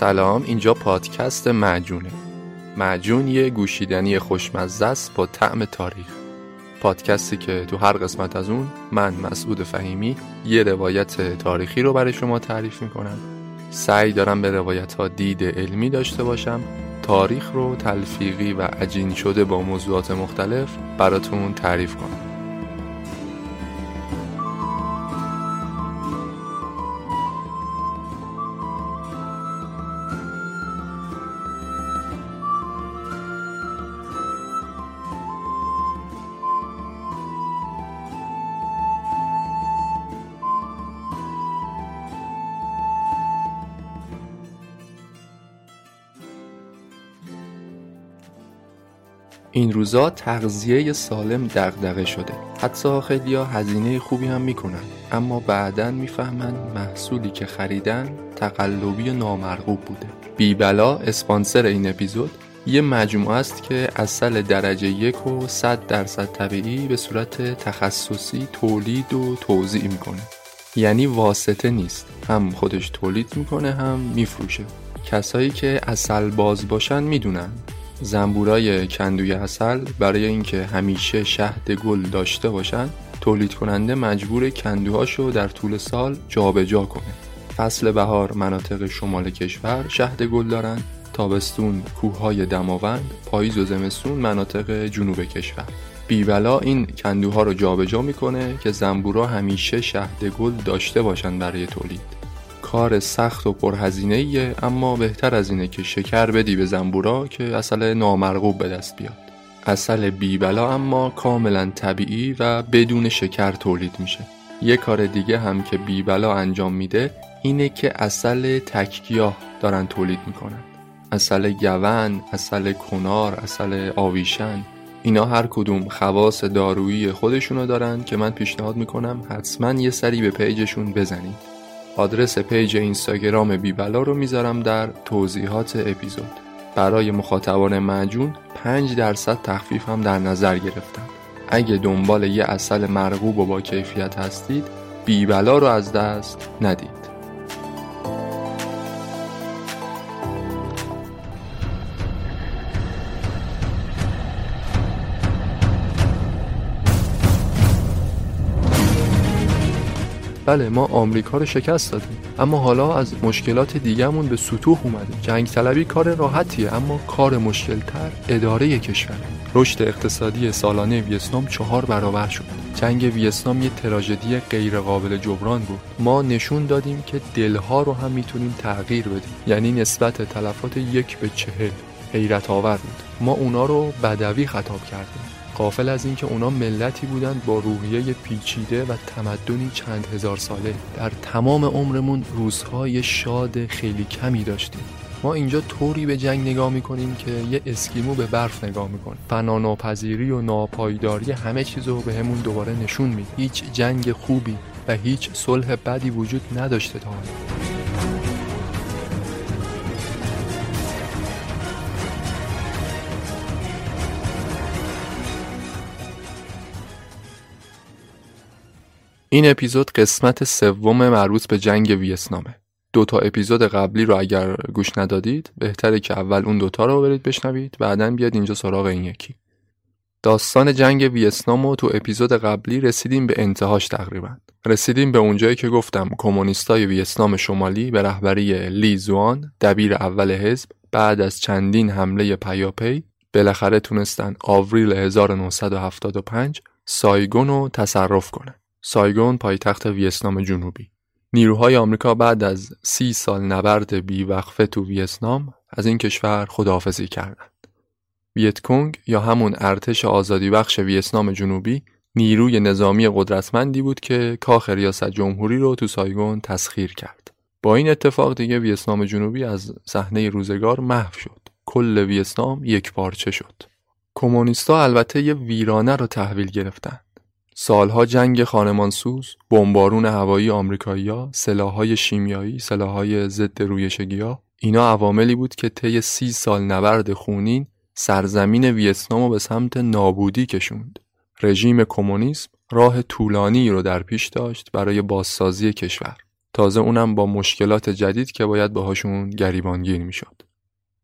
سلام اینجا پادکست معجونه. معجون یه گوشیدنی خوشمزه است با طعم تاریخ. پادکستی که تو هر قسمت از اون من مسعود فهیمی یه روایت تاریخی رو برای شما تعریف می‌کنم. سعی دارم به روایت ها دید علمی داشته باشم تاریخ رو تلفیقی و عجین شده با موضوعات مختلف براتون تعریف کنم. این روزا تغذیه سالم دغدغه شده. حتی خیلی ها هزینه خوبی هم می‌کنن. اما بعدا می‌فهمن محصولی که خریدن تقلبی نامرغوب بوده. بیبلا اسپانسر این اپیزود یه مجموعه است که اصل درجه یک و صد درصد طبیعی به صورت تخصصی تولید و توضیح می‌کنه. یعنی واسطه نیست. هم خودش تولید می‌کنه هم میفروشه. کسایی که اصل باز باشن می‌دونن. زنبورای کندوی اصل برای اینکه همیشه شهد گل داشته باشن تولید کننده مجبور کندوهاشو در طول سال جابجا جا کنه. فصل بهار مناطق شمال کشور شهد گل دارن تابستون کوههای دماوند پاییز و زمستون مناطق جنوب کشور. بیبلا این کندوها رو جابجا می‌کنه که زنبورا همیشه شهد گل داشته باشن برای تولید. کار سخت و پرهزینه اما بهتر از اینه که شکر بدی به زنبورا که اصل نامرغوب به دست بیاد. اصل بیبلا اما کاملا طبیعی و بدون شکر تولید میشه. یه کار دیگه هم که بیبلا انجام میده اینه که اصل تکگیاه دارن تولید می‌کنن. اصل گون، اصل کنار، اصل آویشن اینا هر کدوم خواص دارویی خودشونو دارن که من پیشنهاد می‌کنم حتما یه سری به پیجشون بزنید. آدرس پیج اینستاگرام بیبلا رو می‌ذارم در توضیحات اپیزود. برای مخاطبان مجون 5 درصد تخفیف هم در نظر گرفتم اگه دنبال یه اصل مرغوب و با کیفیت هستید بیبلا رو از دست ندید. بله ما آمریکا رو شکست دادیم. اما حالا از مشکلات دیگهمون به سطوح اومدیم. جنگ طلبی کار راحتیه اما کار مشکلتر اداره کشور. رشد اقتصادی سالانه ویتنام چهار برابر شد. جنگ ویتنام یه تراژدی غیرقابل جبران بود. ما نشون دادیم که دلها رو هم می‌تونیم تغییر بدیم. یعنی نسبت تلفات یک به چهل حیرت آور بود. ما اونا رو بدوی خطاب کردیم. قافل از اینکه اونا ملتی بودند با روحیه پیچیده و تمدنی چند هزار ساله. در تمام عمرمون روزهای شاد خیلی کمی داشتیم. ما اینجا طوری به جنگ نگاه می‌کنیم که یه اسکیمو به برف نگاه می‌کنه فنا و ناپایداری همه چیزو به همون دوباره نشون میده هیچ جنگ خوبی و هیچ صلح بدی وجود نداشته تا این اپیزود قسمت سوم مربوط به جنگ ویتنامه. دو تا اپیزود قبلی رو اگر گوش ندادید بهتره که اول اون دوتا رو برید بشنوید بعدا بیاد اینجا سراغ این یکی. داستان جنگ ویتنام تو اپیزود قبلی رسیدیم به انتهاش تقریبا. رسیدیم به اونجایی که گفتم کمونیستای ویتنام شمالی به رهبری لی زوان دبیر اول حزب بعد از چندین حمله پیاپی بالاخره تونستن آوریل 1975 سایگون رو تصرف کنن. سایگون پایتخت ویتنام جنوبی نیروهای آمریکا بعد از سی سال نبرد بیوقفه تو ویتنام از این کشور خداحافظی کردند. ویتکونگ یا همون ارتش آزادی بخش ویتنام جنوبی نیروی نظامی قدرتمندی بود که کاخ ریاست جمهوری رو تو سایگون تسخیر کرد. با این اتفاق دیگه ویتنام جنوبی از صحنه روزگار محو شد. کل ویتنام یک پارچه شد. کمونیستا البته یه ویرانه رو تحویل گرفتن. سالها جنگ خانمانسوز، بمبارون هوایی آمریکایی‌ها، سلاح‌های شیمیایی، سلاح‌های ضد رویشگی‌ها اینا عواملی بود که طی سی سال نبرد خونین سرزمین ویتنام رو به سمت نابودی کشوند. رژیم کمونیسم راه طولانی رو در پیش داشت برای بازسازی کشور. تازه اونم با مشکلات جدید که باید باهاشون گریبانگیر می‌شد.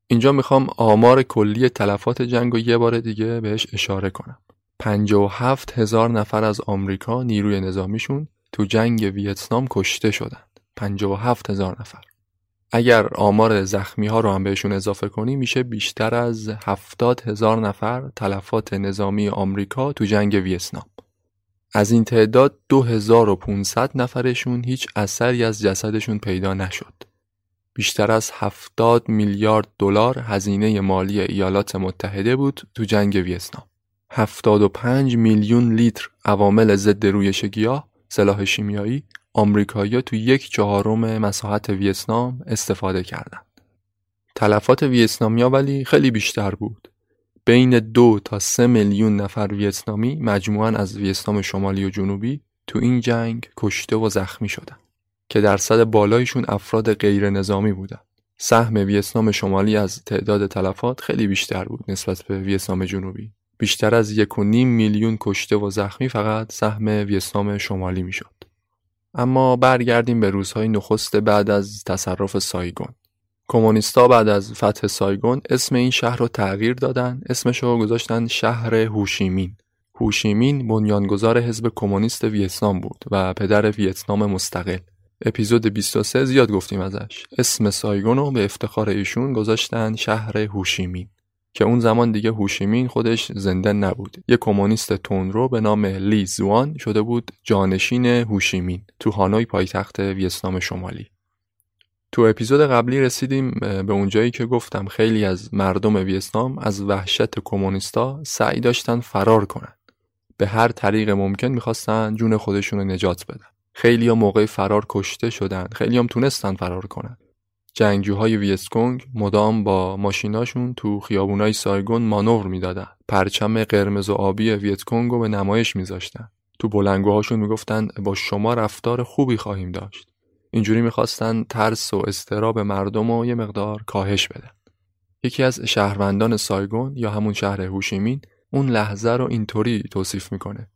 اینجا می‌خوام آمار کلی تلفات جنگ و یه بار دیگه بهش اشاره کنم. 57 هزار نفر از آمریکا نیروی نظامیشون تو جنگ ویتنام کشته شدند. 57 هزار نفر. اگر آمار زخمی ها رو هم بهشون اضافه کنی میشه بیشتر از 70 هزار نفر تلفات نظامی آمریکا تو جنگ ویتنام. از این تعداد 2500 نفرشون هیچ اثری از جسدشون پیدا نشد. بیشتر از 70 میلیارد دلار هزینه مالی ایالات متحده بود تو جنگ ویتنام. 75 میلیون لیتر عوامل ضد رویش گیاه، سلاح شیمیایی، آمریکایی‌ها تو یک چهارم مساحت ویتنام استفاده کردند. تلفات ویتنامیا ولی خیلی بیشتر بود. بین دو تا سه میلیون نفر ویتنامی مجموعاً از ویتنام شمالی و جنوبی تو این جنگ کشته و زخمی شدن که درصد بالایشون افراد غیر نظامی بودن. سهم ویتنام شمالی از تعداد تلفات خیلی بیشتر بود نسبت به ویتنام جنوبی. بیشتر از یک و نیم میلیون کشته و زخمی فقط سهم ویتنام شمالی می‌شد. اما برگردیم به روزهای نخست بعد از تصرف سایگون. کمونیستا بعد از فتح سایگون اسم این شهر رو تغییر دادن. اسمش رو گذاشتن شهر هوشیمین. هوشیمین بنیانگذار حزب کمونیست ویتنام بود و پدر ویتنام مستقل. اپیزود 23 زیاد گفتیم ازش. اسم سایگون رو به افتخار ایشون گذاشتن شهر هوشیمین. که اون زمان دیگه هوشیمین خودش زنده نبود. یه کمونیست تندرو به نام لی زوان شده بود جانشین هوشیمین تو هانوی پایتخت ویتنام شمالی. تو اپیزود قبلی رسیدیم به اونجایی که گفتم خیلی از مردم ویتنام از وحشت کمونیستا سعی داشتن فرار کنن. به هر طریق ممکن می‌خواستن جون خودشون رو نجات بدن. خیلی هم موقع فرار کشته شدن. خیلی هم تونستن فرار کنن. جنگجوهای ویتکونگ مدام با ماشیناشون تو خیابونای سایگون مانور می‌دادن. پرچم قرمز و آبی ویتکونگ رو به نمایش میذاشتن. تو بلنگوهاشون می‌گفتن با شما رفتار خوبی خواهیم داشت. اینجوری می‌خواستن ترس و اضطراب مردم رو یه مقدار کاهش بدن. یکی از شهروندان سایگون یا همون شهر هوشیمین اون لحظه رو اینطوری توصیف می‌کنه.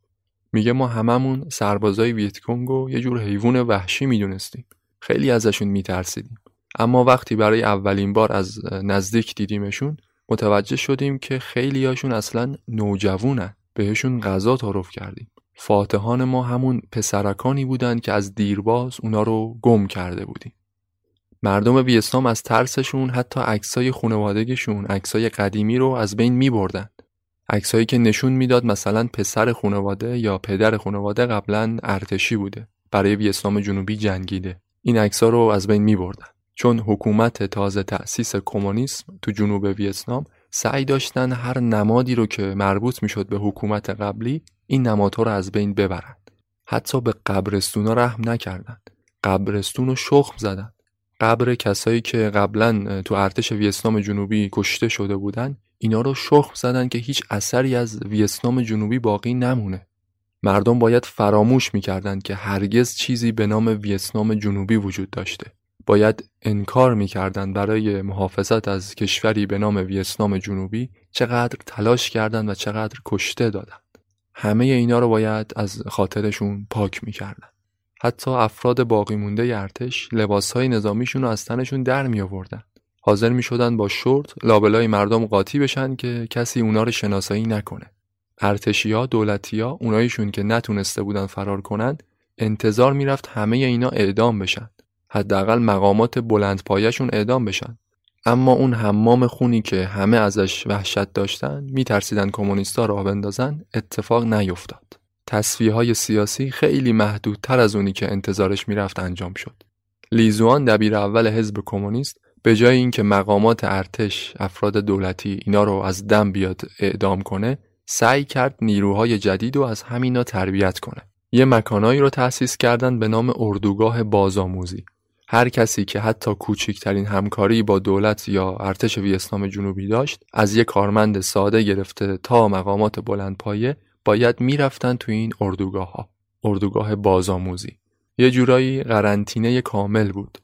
میگه ما هممون سربازای ویتکونگ و یه جور حیوان وحشی می‌دونستیم. خیلی ازشون میترسیدیم. اما وقتی برای اولین بار از نزدیک دیدیمشون متوجه شدیم که خیلیاشون اصلا نوجوونن. بهشون غذا تعارف کردیم. فاتحان ما همون پسرکانی بودن که از دیرباز اونا رو گم کرده بودیم. مردم ویتنام از ترسشون حتی عکسای خانوادگیشون عکسای قدیمی رو از بین می بردن عکسایی که نشون می‌داد مثلا پسر خانواده یا پدر خانواده قبلا ارتشی بوده. برای ویتنام جنوبی جنگیده. این عکسا رو از بین می بردن چون حکومت تازه تأسیس کمونیسم تو جنوب ویتنام سعی داشتن هر نمادی رو که مربوط می‌شد به حکومت قبلی این نمادها رو از بین ببرند. حتی به قبرستونا رحم نکردند. قبرستون رو شخم زدند. قبر کسایی که قبلا تو ارتش ویتنام جنوبی کشته شده بودن اینا رو شخم زدن که هیچ اثری از ویتنام جنوبی باقی نمونه. مردم باید فراموش می‌کردند که هرگز چیزی به نام ویتنام جنوبی وجود داشته. باید انکار می‌کردند برای محافظت از کشوری به نام ویتنام جنوبی چقدر تلاش کردند و چقدر کشته دادند. همه اینا رو باید از خاطرشون پاک می‌کردن حتی افراد باقی مونده ارتش لباسهای نظامیشون رو از تنشون در می آوردن حاضر می شدن با شورت لابلای مردم قاطی بشن که کسی اونا رو شناسایی نکنه. ارتشیا دولتیا اوناییشون که نتونسته بودن فرار کنند انتظار می‌رفت همه اینا اعدام بشن. حداقل مقامات بلند پایشون اعدام بشن. اما اون حمام خونی که همه ازش وحشت داشتن میترسیدن کمونیستا راه بندازن اتفاق نیفتاد. تصفیه های سیاسی خیلی محدودتر از اونی که انتظارش می‌رفت انجام شد. لیزوان دبیر اول حزب کمونیست به جای اینکه مقامات ارتش افراد دولتی اینا رو از دم بیاد اعدام کنه سعی کرد نیروهای جدید رو از همینا تربیت کنه. یه مکانایی رو تأسیس کردن به نام اردوگاه بازآموزی. هر کسی که حتی کوچکترین همکاری با دولت یا ارتش ویتنام جنوبی داشت از یک کارمند ساده گرفته تا مقامات بلندپایه باید می‌رفتن تو این اردوگاه ها اردوگاه بازآموزی. یه جورایی قرنطینه کامل بود.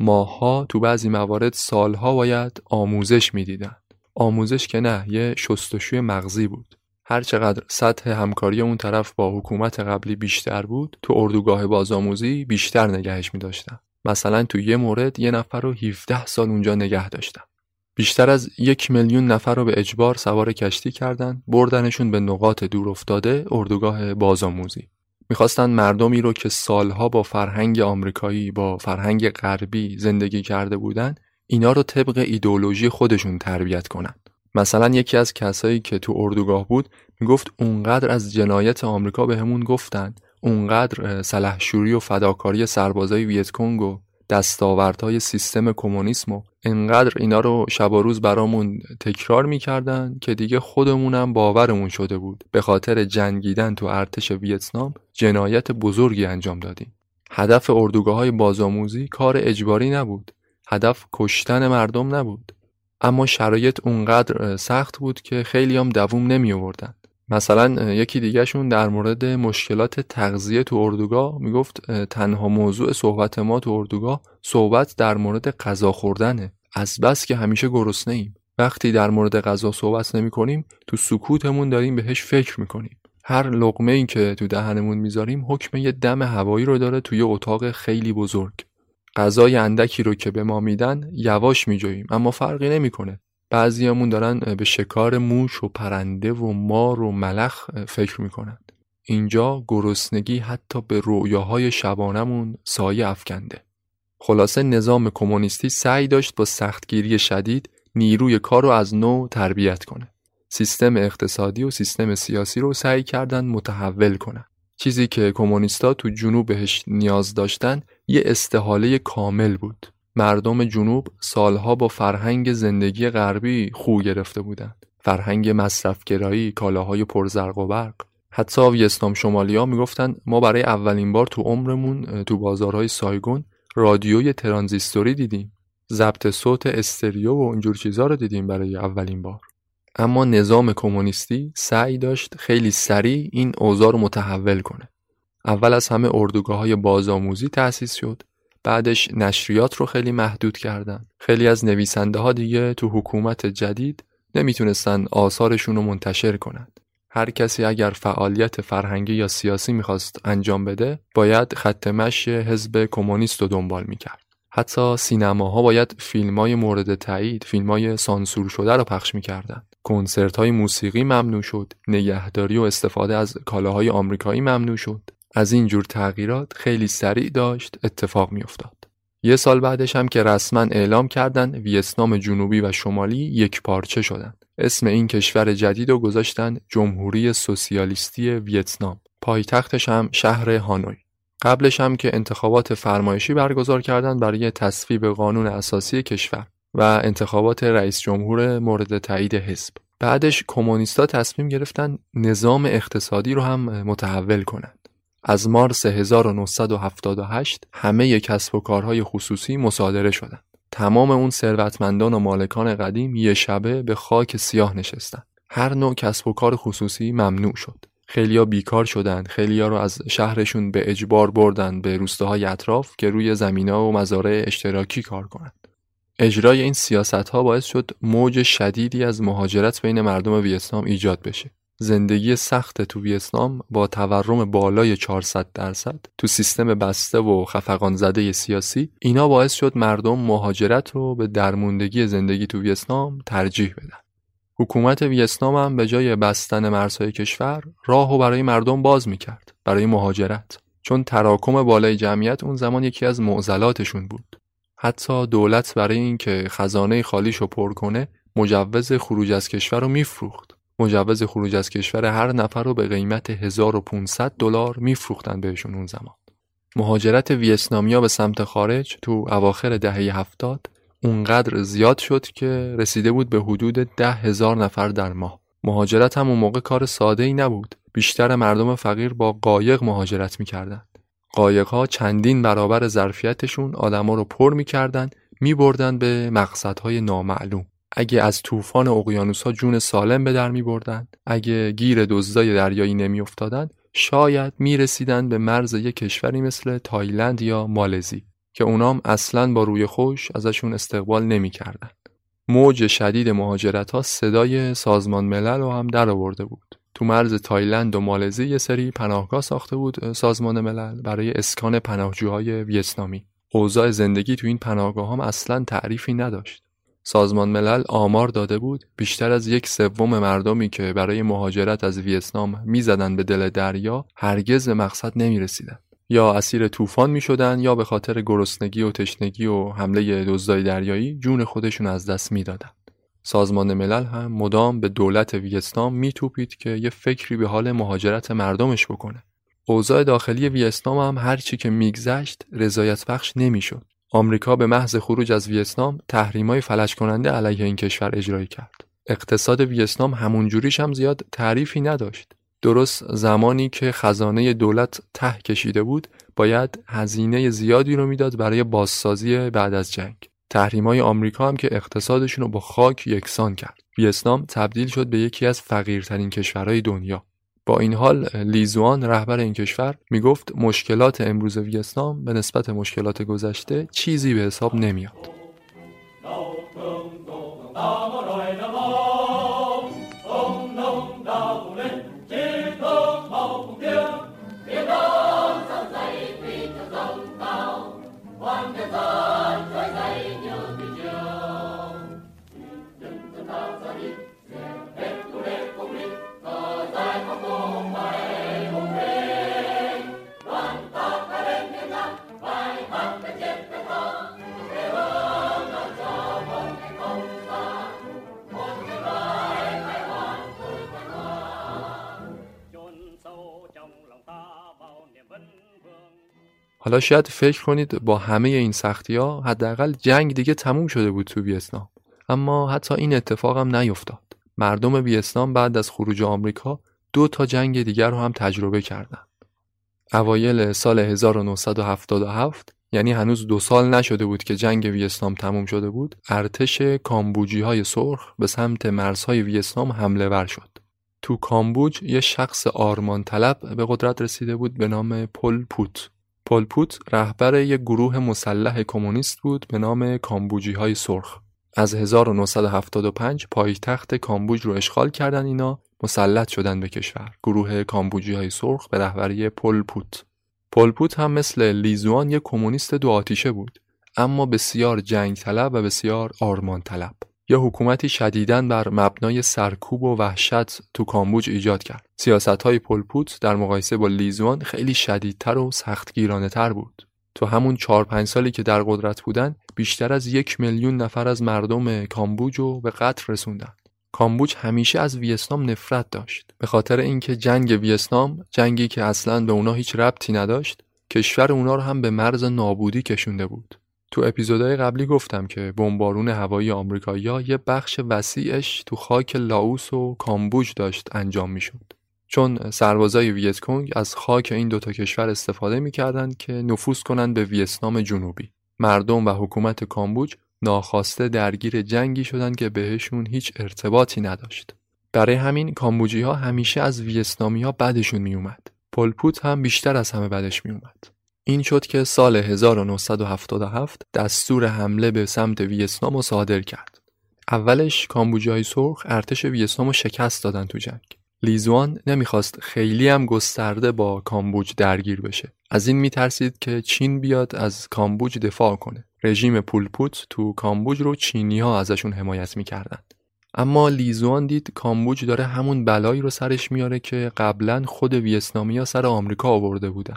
ماها تو بعضی موارد سالها باید آموزش می‌دیدن. آموزش که نه یه شستشوی مغزی بود. هر چقدر سطح همکاری اون طرف با حکومت قبلی بیشتر بود تو اردوگاه بازآموزی بیشتر نگهش می. مثلا تو یه مورد یه نفر رو 17 سال اونجا نگه داشتن. بیشتر از یک میلیون نفر رو به اجبار سوار کشتی کردن بردنشون به نقاط دور افتاده اردوگاه بازآموزی. می‌خواستن مردمی رو که سالها با فرهنگ آمریکایی با فرهنگ غربی زندگی کرده بودن اینا رو طبق ایدولوژی خودشون تربیت کنن. مثلا یکی از کسایی که تو اردوگاه بود می‌گفت اونقدر از جنایت آمریکا بهمون به گفتن اونقدر سلحشوری و فداکاری سربازای ویتکونگ و دستاوردهای سیستم کمونیسم و انقدر اینا رو شب و روز برامون تکرار می‌کردن که دیگه خودمونم باورمون شده بود. به خاطر جنگیدن تو ارتش ویتنام جنایت بزرگی انجام دادیم. هدف اردوگاه های بازآموزی کار اجباری نبود. هدف کشتن مردم نبود. اما شرایط اونقدر سخت بود که خیلی هم دووم نمی آوردن مثلا یکی دیگهشون در مورد مشکلات تغذیه تو اردوگاه می‌گفت تنها موضوع صحبت ما تو اردوگاه صحبت در مورد غذا خوردنه. از بس که همیشه گرسنه ایم. وقتی در مورد غذا صحبت نمی کنیم تو سکوتمون داریم بهش فکر می‌کنیم هر لقمه این که تو دهنمون می‌ذاریم حکم یه دم هوایی رو داره توی اتاق خیلی بزرگ. غذای اندکی رو که به ما میدن یواش میجوییم اما فرقی نمی‌کنه. بعضیامون دارن به شکار موش و پرنده و مار و ملخ فکر می‌کنن. اینجا گرسنگی حتی به رویاهای شبانمون سایه افکنده. خلاصه نظام کمونیستی سعی داشت با سختگیری شدید نیروی کار رو از نو تربیت کنه. سیستم اقتصادی و سیستم سیاسی رو سعی کردن متحول کنن. چیزی که کمونیستا تو جنوب بهش نیاز داشتن یه استحاله کامل بود. مردم جنوب سالها با فرهنگ زندگی غربی خو گرفته بودند. فرهنگ مصرفگرایی، کالاهای پرزرق و برق. حتی ویتنام شمالی ها می‌گفتن ما برای اولین بار تو عمرمون تو بازارهای سایگون رادیوی ترانزیستوری دیدیم. ضبط صوت استریو و اینجور چیزها رو دیدیم برای اولین بار. اما نظام کمونیستی سعی داشت خیلی سریع این اوضاع رو متحول کنه. اول از همه اردوگاه های بازآموزی تأسیس شد بعدش نشریات رو خیلی محدود کردن. خیلی از نویسنده ها دیگه تو حکومت جدید نمی‌تونستن آثارشون رو منتشر کنند. هر کسی اگر فعالیت فرهنگی یا سیاسی می‌خواست انجام بده باید خط مشی حزب کمونیست رو دنبال می‌کرد. حتی سینماها باید فیلم های مورد تایید فیلم های سانسور شده رو پخش می‌کردن. کنسرت های موسیقی ممنوع شد نگهداری و استفاده از کالاهای آمریکایی ممنوع شد. از این جور تغییرات خیلی سریع داشت اتفاق میافتاد. یه سال بعدش هم که رسما اعلام کردن ویتنام جنوبی و شمالی یک پارچه شدن. اسم این کشور جدید رو گذاشتن جمهوری سوسیالیستی ویتنام. پایتختش هم شهر هانوی. قبلش هم که انتخابات فرمایشی برگزار کردن برای تصویب قانون اساسی کشور و انتخابات رئیس جمهور مورد تایید حزب. بعدش کمونیستا تصمیم گرفتن نظام اقتصادی رو هم متحول کنند. از مارس 1978 همه کسب و کارهای خصوصی مصادره شدند. تمام اون ثروتمندان و مالکان قدیم یه شبه به خاک سیاه نشستن. هر نوع کسب و کار خصوصی ممنوع شد. خیلیا بیکار شدند، خیلیا رو از شهرشون به اجبار بردن به روستاهای اطراف که روی زمینا و مزارع اشتراکی کار کنند. اجرای این سیاست ها باعث شد موج شدیدی از مهاجرت بین مردم ویتنام ایجاد بشه. زندگی سخت تو ویتنام با تورم بالای 400 درصد تو سیستم بسته و خفقان زده سیاسی اینا باعث شد مردم مهاجرت رو به درموندگی زندگی تو ویتنام ترجیح بدن. حکومت ویتنام هم به جای بستن مرزهای کشور راهو برای مردم باز می‌کرد برای مهاجرت. چون تراکم بالای جمعیت اون زمان یکی از معضلاتشون بود. حتی دولت برای اینکه خزانه خالیشو پر کنه مجوز خروج از کشور رو میفروخت. مجوز خروج از کشور هر نفر رو به قیمت 1500 دلار میفروختن بهشون اون زمان. مهاجرت ویتنامیا به سمت خارج تو اواخر دهه هفتاد اونقدر زیاد شد که رسیده بود به حدود ده هزار نفر در ماه. مهاجرت هم اون موقع کار ساده ای نبود. بیشتر مردم فقیر با قایق مهاجرت می‌کردند قایق ها چندین برابر ظرفیتشون آدما رو پر می‌کردن میبردن به مقصدهای نامعلوم. اگه از طوفان اقیانوس ها جون سالم به در میبردن اگه گیر دزدای دریایی نمیافتادند شاید می‌رسیدن به مرز یک کشوری مثل تایلند یا مالزی که اونام اصلا با روی خوش ازشون استقبال نمی‌کردن. موج شدید مهاجرت ها صدای سازمان ملل رو هم در آورده بود. تو مرز تایلند و مالزی یه سری پناهگاه ساخته بود سازمان ملل برای اسکان پناهجوهای ویتنامی. اوضاع زندگی تو این پناهگاه هم اصلا تعریفی نداشت. سازمان ملل آمار داده بود بیشتر از یک سوم مردمی که برای مهاجرت از ویتنام می‌زدند به دل دریا هرگز به مقصد نمی‌رسیدند. یا اسیر طوفان می شدن یا به خاطر گرسنگی و تشنگی و حمله دزدای دریایی جون خودشون از دست می‌دادند. سازمان ملل هم مدام به دولت ویتنام میتوپید که یه فکری به حال مهاجرت مردمش بکنه. اوضاع داخلی ویتنام هم هرچی که میگذشت رضایت بخش نمی‌شد. آمریکا به محض خروج از ویتنام تحریمای فلج کننده علیه این کشور اجرایی کرد. اقتصاد ویتنام همون جوریش هم زیاد تعریفی نداشت. درست زمانی که خزانه دولت ته کشیده بود باید هزینه زیادی رو می‌داد برای بازسازی بعد از جنگ تحریمای آمریکا هم که اقتصادشون رو با خاک یکسان کرد ویتنام تبدیل شد به یکی از فقیرترین کشورهای دنیا با این حال لیزوان رهبر این کشور می‌گفت مشکلات امروز ویتنام به نسبت مشکلات گذشته چیزی به حساب نمیاد. حالا شاید فکر کنید با همه این سختی ها حداقل جنگ دیگه تموم شده بود تو ویتنام. اما حتی این اتفاق هم نیفتاد. مردم ویتنام بعد از خروج آمریکا دو تا جنگ دیگر رو هم تجربه کردند اوایل سال 1977 یعنی هنوز دو سال نشده بود که جنگ ویتنام تموم شده بود ارتش کامبوجی های سرخ به سمت مرزهای ویتنام حمله ور شد. تو کامبوج یه شخص آرمان طلب به قدرت رسیده بود به نام پل پوت. پولپوت رهبر یک گروه مسلح کمونیست بود به نام کامبوجی های سرخ. از 1975 پایتخت کامبوج رو اشغال کردن اینا مسلط شدن به کشور. گروه کامبوجی های سرخ به رهبری پولپوت. پولپوت هم مثل لیزوان یک کمونیست دو آتیشه بود اما بسیار جنگ طلب و بسیار آرمان طلب. یا حکومتی شدیدا بر مبنای سرکوب و وحشت تو کامبوج ایجاد کرد. سیاست های پلپوت در مقایسه با لیزوان خیلی شدیدتر و سختگیرانه تر بود. تو همون چهار پنج سالی که در قدرت بودن بیشتر از یک میلیون نفر از مردم کامبوج رو به قتل رسوندن. کامبوج همیشه از ویتنام نفرت داشت به خاطر اینکه جنگ ویتنام جنگی که اصلا به اونا هیچ ربطی نداشت کشور اونا رو هم به مرز نابودی کشونده بود تو اپیزودهای قبلی گفتم که بمبارون هوایی آمریکایی‌ها یه بخش وسیعش تو خاک لاوس و کامبوج داشت انجام می‌شد. چون سربازای ویتکونگ از خاک این دوتا کشور استفاده می‌کردند که نفوذ کنند به ویتنام جنوبی. مردم و حکومت کامبوج ناخواسته درگیر جنگی شدند که بهشون هیچ ارتباطی نداشت. برای همین کامبوجی ها همیشه از ویتنامی ها بدشون میومد. پلپوت هم بیشتر از همه بدش میومد. این شد که سال 1977 دستور حمله به سمت ویتنام رو صادر کرد. اولش کامبوجای سرخ ارتش ویتنام رو شکست دادن تو جنگ. لیزوان نمی‌خواست خیلی هم گسترده با کامبوج درگیر بشه. از این میترسید که چین بیاد از کامبوج دفاع کنه. رژیم پولپوت تو کامبوج رو چینی ها ازشون حمایت می‌کردن. اما لیزوان دید کامبوج داره همون بلایی رو سرش میاره که قبلا خود ویتنامی ها سر آمریکا آورده بودن.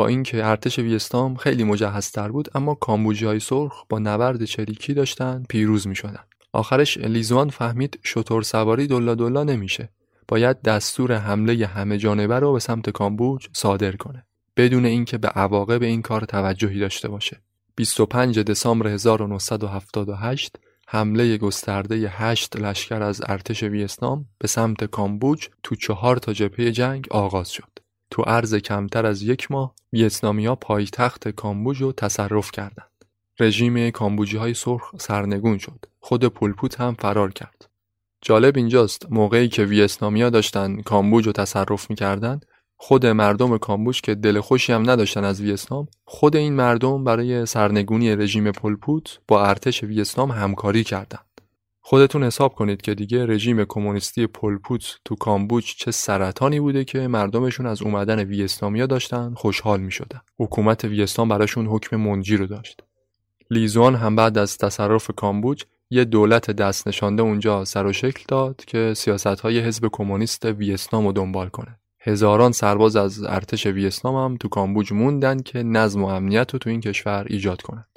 با اینکه ارتش ویستام خیلی مجهزتر بود اما های سرخ با نبرد چریکی داشتن پیروز می شدن. آخرش لیزوان فهمید شطور سواری دلا دلا نمیشه باید دستور حمله همه جانبه رو به سمت کامبوج صادر کنه بدون اینکه به عواقب این کار توجهی داشته باشه 25 دسامبر 1978 حمله گسترده 8 لشکر از ارتش ویتنام به سمت کامبوج تو چهار تا جبهه جنگ آغاز شد. تو عرض کمتر از یک ماه ویتنامیا پایتخت کامبوج رو تصرف کردند. رژیم کامبوجی های سرخ سرنگون شد. خود پولپوت هم فرار کرد. جالب اینجاست موقعی که ویتنامیا داشتن کامبوج رو تصرف می‌کردن خود مردم کامبوج که دل خوشی هم نداشتن از ویتنام خود این مردم برای سرنگونی رژیم پولپوت با ارتش ویتنام همکاری کردند خودتون حساب کنید که دیگه رژیم کمونیستی پولپوت تو کامبوج چه سرطانی بوده که مردمشون از اومدن ویتنامیا داشتن خوشحال می شدن. حکومت ویتنام براشون حکم منجی رو داشت. لیزوان هم بعد از تصرف کامبوج یه دولت دست نشانده اونجا سر و شکل داد که سیاست های حزب کمونیست ویتنام رو دنبال کنه. هزاران سرباز از ارتش ویتنام هم تو کامبوج موندن که نظم و امنیت رو تو این کشور ایجاد کنند.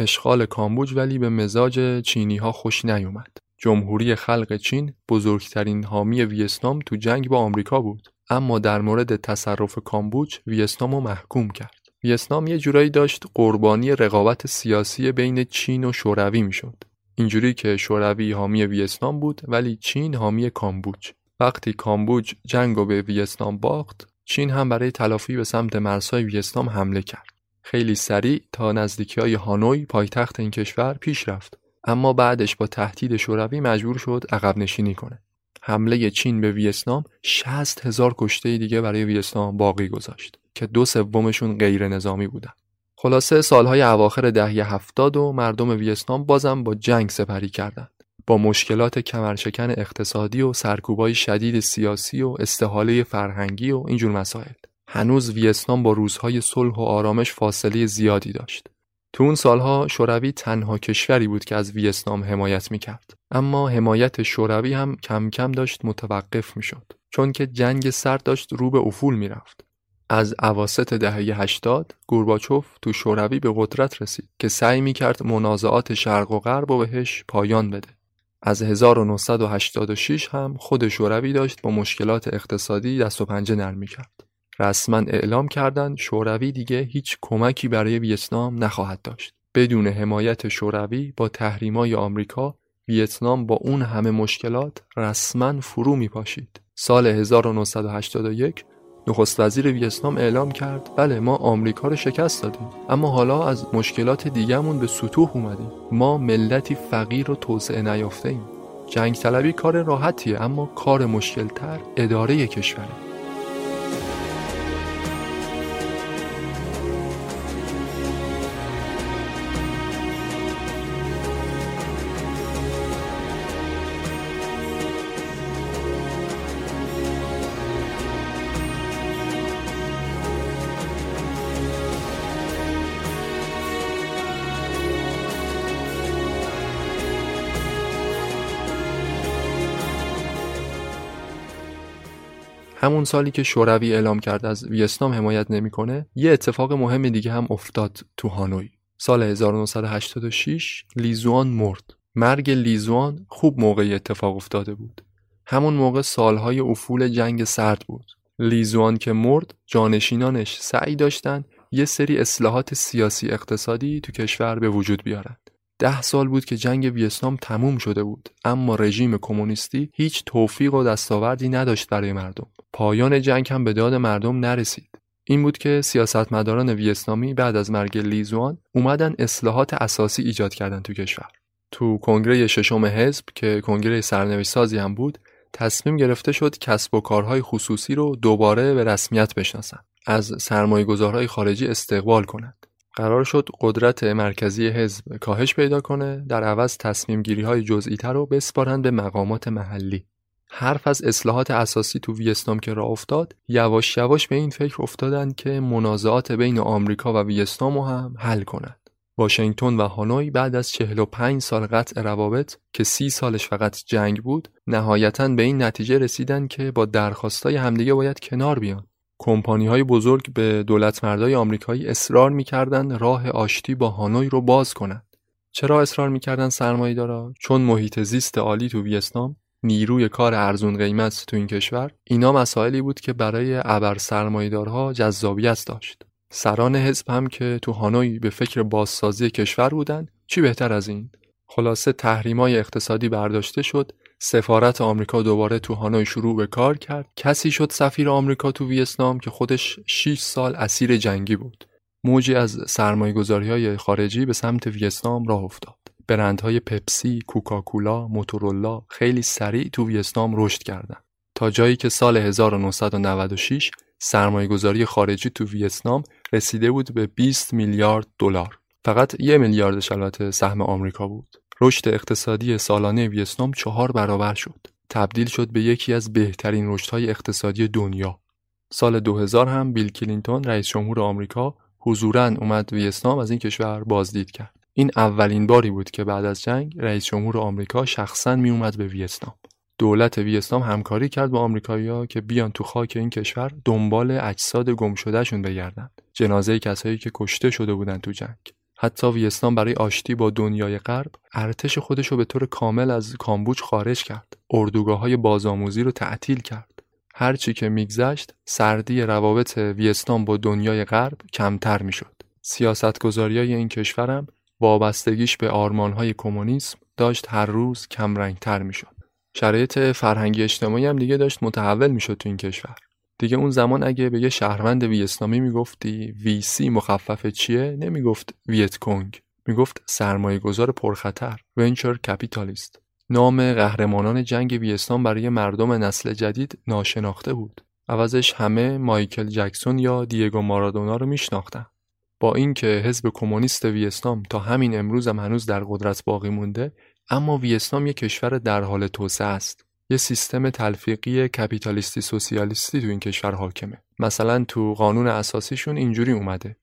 اشغال کامبوج ولی به مزاج چینی ها خوش نیومد. جمهوری خلق چین بزرگترین حامی ویتنام تو جنگ با آمریکا بود. اما در مورد تصرف کامبوج ویتنام رو محکوم کرد. ویتنام یه جورایی داشت قربانی رقابت سیاسی بین چین و شوروی می‌شد. اینجوری که شوروی حامی ویتنام بود ولی چین حامی کامبوج. وقتی کامبوج جنگ و به ویتنام باخت چین هم برای تلافی به سمت مرزهای ویتنام حمله کرد خیلی سریع تا نزدیکی های هانوی پایتخت این کشور پیش رفت. اما بعدش با تهدید شوروی مجبور شد عقب نشینی کنه. حمله چین به ویتنام 60 هزار کشته دیگه برای ویتنام باقی گذاشت که دو سومشون غیر نظامی بودن. خلاصه سالهای اواخر دهه هفتاد و مردم ویتنام بازم با جنگ سپری کردند. با مشکلات کمرشکن اقتصادی و سرکوبای شدید سیاسی و استحاله فرهنگی و اینجور مسائل. هنوز ویتنام با روزهای صلح و آرامش فاصله زیادی داشت. تو اون سالها شوروی تنها کشوری بود که از ویتنام حمایت می‌کرد. اما حمایت شوروی هم کم کم داشت متوقف می‌شد. چون که جنگ سرد داشت رو به افول می‌رفت. از اواسط دهه 80 گورباچوف تو شوروی به قدرت رسید که سعی می‌کرد منازعات شرق و غرب و بهش پایان بده. از 1986 هم خود شوروی داشت با مشکلات اقتصادی دست و پنجه نرم کرد. رسما اعلام کردند شوروی دیگه هیچ کمکی برای ویتنام نخواهد داشت. بدون حمایت شوروی با تحریمای آمریکا ویتنام با اون همه مشکلات رسما فرو می پاشید. سال 1981 نخست وزیر ویتنام اعلام کرد بله ما آمریکا رو شکست دادیم اما حالا از مشکلات دیگهمون به سطوح اومدیم ما ملتی فقیر و توسعه نیافته ایم جنگ طلبی کار راحتیه اما کار مشکلتر اداره کشوره همون سالی که شوروی اعلام کرد از ویتنام حمایت نمی‌کنه یه اتفاق مهم دیگه هم افتاد تو هانوی. سال 1986 لیزوان مرد. مرگ لیزوان خوب موقعی اتفاق افتاده بود. همون موقع سالهای افول جنگ سرد بود. لیزوان که مرد جانشینانش سعی داشتن یه سری اصلاحات سیاسی اقتصادی تو کشور به وجود بیارن. ده سال بود که جنگ ویتنام تموم شده بود. اما رژیم کمونیستی هیچ توفیق و دستاوردی نداشت برای مردم. پایان جنگ هم به داد مردم نرسید. این بود که سیاستمداران ویتنامی بعد از مرگ لیزوان اومدن اصلاحات اساسی ایجاد کردن تو کشور. تو کنگره ششم حزب که کنگره سرنوشت سازی هم بود تصمیم گرفته شد کسب و کارهای خصوصی رو دوباره به رسمیت بشناسن از سرمایه گذارهای خارجی استقبال کنند. قرار شد قدرت مرکزی حزب کاهش پیدا کنه در عوض تصمیم گیری های جزئی تر رو بسپارن به مقامات محلی. حرف از اصلاحات اساسی تو ویتنام که راه افتاد یواش یواش به این فکر افتادن که منازعات بین آمریکا و ویتنام رو هم حل کنند. واشنگتن و هانوی بعد از 45 سال قطع روابط که سی سالش فقط جنگ بود نهایتا به این نتیجه رسیدن که با درخواستای همدیگه باید کنار بیان. کمپانی های بزرگ به دولت مردای آمریکایی اصرار می‌کردند راه آشتی با هانوی رو باز کنند. چرا اصرار می‌کردن سرمایه دارا؟ چون محیط زیست عالی تو ویتنام نیروی کار ارزون قیمت تو این کشور اینا مسائلی بود که برای ابر سرمایدارها جذابیت داشت سران حزب هم که تو هانوی به فکر بازسازی کشور بودن چی بهتر از این خلاصه تحریمای اقتصادی برداشته شد سفارت آمریکا دوباره تو هانوی شروع به کار کرد کسی شد سفیر آمریکا تو ویتنام که خودش 6 سال اسیر جنگی بود موجی از سرمایه های خارجی به سمت ویتنام راه افتاد برندهای پپسی، کوکاکولا، موتورولا خیلی سریع تو ویتنام رشد کردند تا جایی که سال 1996 سرمایه گذاری خارجی تو ویتنام رسیده بود به 20 میلیارد دلار. فقط یه میلیاردش البته سهم آمریکا بود. رشد اقتصادی سالانه ویتنام چهار برابر شد. تبدیل شد به یکی از بهترین رشدهای اقتصادی دنیا. سال 2000 هم بیل کلینتون رئیس جمهور آمریکا حضورا اومد ویتنام از این کشور بازدید کرد. این اولین باری بود که بعد از جنگ رئیس جمهور آمریکا شخصا می اومد به ویتنام. دولت ویتنام همکاری کرد با آمریکایی‌ها که بیان تو خاک این کشور دنبال اجساد گم شدهشون بگردن. جنازه کسایی که کشته شده بودن تو جنگ. حتی ویتنام برای آشتی با دنیای غرب ارتش خودش رو به طور کامل از کامبوج خارج کرد. اردوگاه های بازآموزی رو تعطیل کرد. هرچی که میگذشت سردی روابط ویتنام با دنیای غرب کمتر می‌شد. سیاستگذاریای این کشورم وابستگیش به آرمانهای کمونیسم داشت هر روز کمرنگتر می‌شد. شرایط فرهنگی اجتماعی هم دیگه داشت متحول می‌شد تو این کشور. دیگه اون زمان اگه به یه شهروند ویتنامی می‌گفتی ویسی مخفف چیه؟ نمی‌گفت ویت کنگ می‌گفت سرمایه گذار پرخطر ونچر کپیتالیست. نام قهرمانان جنگ ویتنام برای مردم نسل جدید ناشناخته بود. عوضش همه مایکل جکسون یا دیگو مارادونا رو میشناختن. با اینکه حزب کمونیست ویتنام تا همین امروز هم هنوز در قدرت باقی مونده اما ویتنام یک کشور در حال توسعه است. یه سیستم تلفیقی کپیتالیستی سوسیالیستی تو این کشور حاکمه. مثلا تو قانون اساسیشون اینجوری اومده.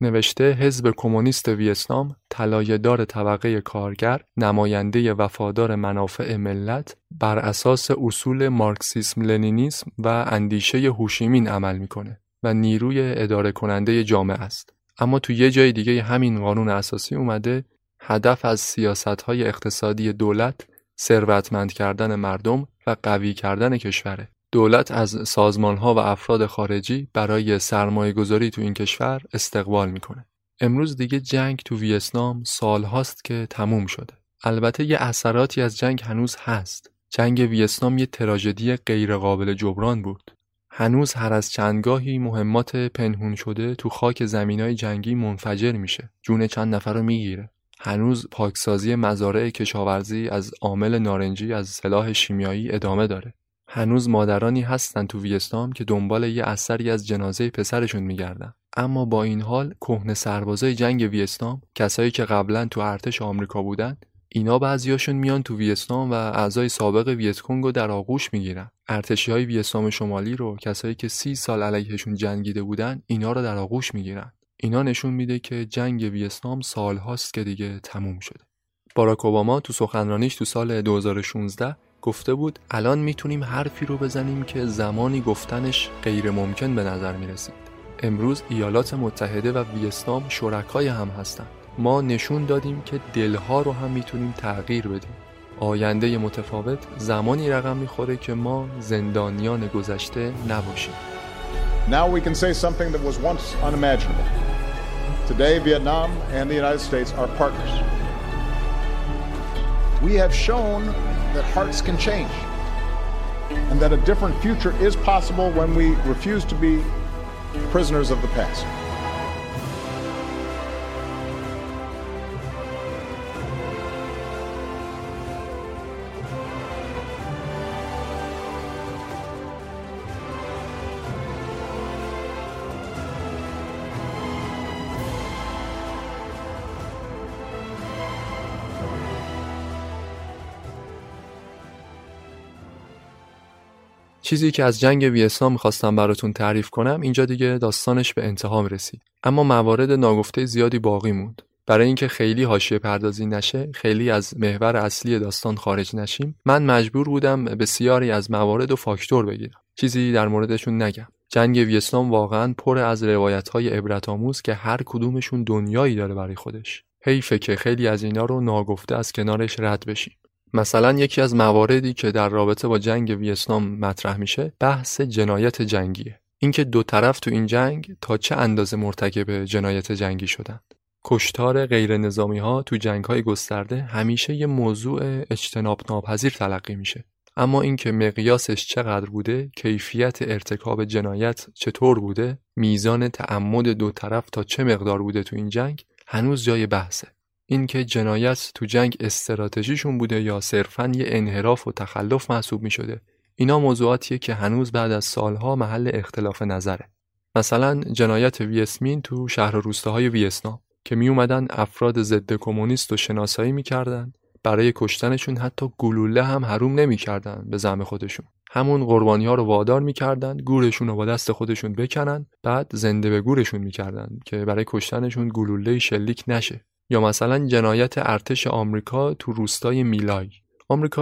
نوشته حزب کمونیست ویتنام طلایه‌دار طبقه کارگر نماینده وفادار منافع ملت بر اساس اصول مارکسیسم لنینیسم و اندیشه هوشیمین عمل می‌کنه و نیروی اداره کننده جامعه است. اما تو یه جای دیگه همین قانون اساسی اومده هدف از سیاست های اقتصادی دولت ثروتمند کردن مردم و قوی کردن کشوره. دولت از سازمان ها و افراد خارجی برای سرمایه گذاری تو این کشور استقبال می‌کنه. امروز دیگه جنگ تو ویتنام سال هاست که تموم شده. البته یه اثراتی از جنگ هنوز هست. جنگ ویتنام یه تراژدی غیرقابل جبران بود. هنوز هر از چندگاهی مهمات پنهون شده تو خاک زمینای جنگی منفجر میشه. جون چند نفر رو می‌گیره. هنوز پاکسازی مزارع کشاورزی از عامل نارنجی از سلاح شیمیایی ادامه داره. هنوز مادرانی هستن تو ویتنام که دنبال یه اثری از جنازه پسرشون میگردن. اما با این حال کهنه سربازای جنگ ویتنام کسایی که قبلا تو ارتش آمریکا بودن اینا بعضیاشون میان تو ویتنام و اعضای سابق ویتکونگ رو در آغوش می‌گیرن ارتشی های ویتنام شمالی رو کسایی که سی سال علیهشون جنگیده بودن اینا رو در آغوش می‌گیرن اینا نشون میده که جنگ ویتنام سالهاست که دیگه تموم شده. باراک اوباما تو سخنرانیش تو سال 2016 گفته بود الان می‌تونیم حرفی رو بزنیم که زمانی گفتنش غیر ممکن به نظر می‌رسید. امروز ایالات متحده و ویتنام شرکای هم هستند. ما نشون دادیم که دلها رو هم می‌تونیم تغییر بدیم. آینده متفاوت زمانی رقم می‌خوره که ما زندانیان گذشته نباشیم. Now we can say something that was once unimaginable. Today, Vietnam and the United States are partners. We have shown that hearts can change and that a different future is possible when we refuse to be prisoners of the past. چیزی که از جنگ ویتنام می‌خواستم براتون تعریف کنم اینجا دیگه داستانش به انتهام رسید اما موارد ناگفته زیادی باقی موند. برای اینکه خیلی حاشیه پردازی نشه خیلی از محور اصلی داستان خارج نشیم من مجبور بودم بسیاری از موارد و فاکتور بگیرم. چیزی در موردشون نگم. جنگ ویتنام واقعا پر از روایت های عبرت آموز که هر کدومشون دنیایی داره برای خودش. حیفه که خیلی از اینا رو ناگفته از کنارش رد بشیم. مثلا یکی از مواردی که در رابطه با جنگ ویتنام مطرح میشه بحث جنایت جنگیه. اینکه دو طرف تو این جنگ تا چه اندازه مرتکب جنایت جنگی شدند کشتار غیر نظامی ها تو جنگ های گسترده همیشه یه موضوع اجتناب ناپذیر تلقی میشه. اما اینکه مقیاسش چقدر بوده کیفیت ارتکاب جنایت چطور بوده میزان تعمد دو طرف تا چه مقدار بوده تو این جنگ هنوز جای بحثه. اینکه جنایت تو جنگ استراتژیشون بوده یا صرفا یه انحراف و تخلف محسوب می شده اینا موضوعاتیه که هنوز بعد از سالها محل اختلاف نظره. مثلا جنایت ویسمین تو شهر روستاهای ویتنام که می اومدن افراد ضد کمونیست و شناسایی می‌کردن برای کشتنشون حتی گلوله هم حروم نمی‌کردن به زعم خودشون. همون قربانی ها رو وادار می‌کردن گورشون رو با دست خودشون بکنن بعد زنده به گورشون می‌کردن که برای کشتنشون گلوله شلیک نشه. یا مثلا جنایت ارتش آمریکا تو روستای میلای.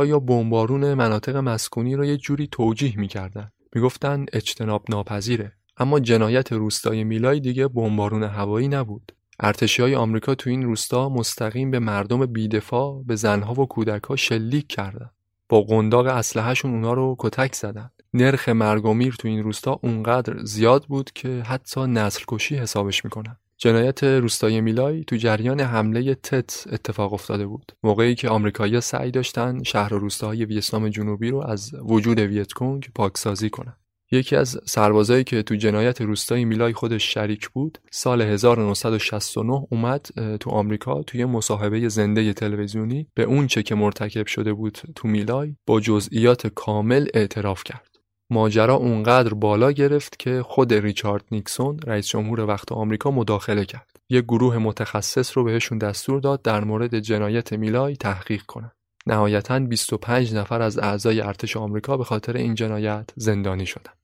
یا بمبارون مناطق مسکونی رو یه جوری توجیه می‌کردن. می‌گفتن اجتناب ناپذیره. اما جنایت روستای میلای دیگه بمبارون هوایی نبود. ارتشی های آمریکا تو این روستا مستقیم به مردم بیدفاع به زنها و کودکها شلیک کردن. با قنداق اسلحهشون اونا رو کتک زدن. نرخ مرگ و میر تو این روستا اونقدر زیاد بود که حتی نسل کشی حسابش می‌کنن. جنایت روستای میلای تو جریان حمله تت اتفاق افتاده بود. موقعی که آمریکایی‌ها سعی داشتن شهر و روستاهای ویتنام جنوبی رو از وجود ویتکونگ پاکسازی کنن. یکی از سربازایی که تو جنایت روستای میلای خودش شریک بود سال 1969 اومد تو آمریکا توی مصاحبه زنده تلویزیونی به اون چه که مرتکب شده بود تو میلای با جزئیات کامل اعتراف کرد. ماجرا اونقدر بالا گرفت که خود ریچارد نیکسون رئیس جمهور وقت آمریکا مداخله کرد. یک گروه متخصص رو بهشون دستور داد در مورد جنایت میلای تحقیق کنند نهایتا 25 نفر از اعضای ارتش آمریکا به خاطر این جنایت زندانی شدند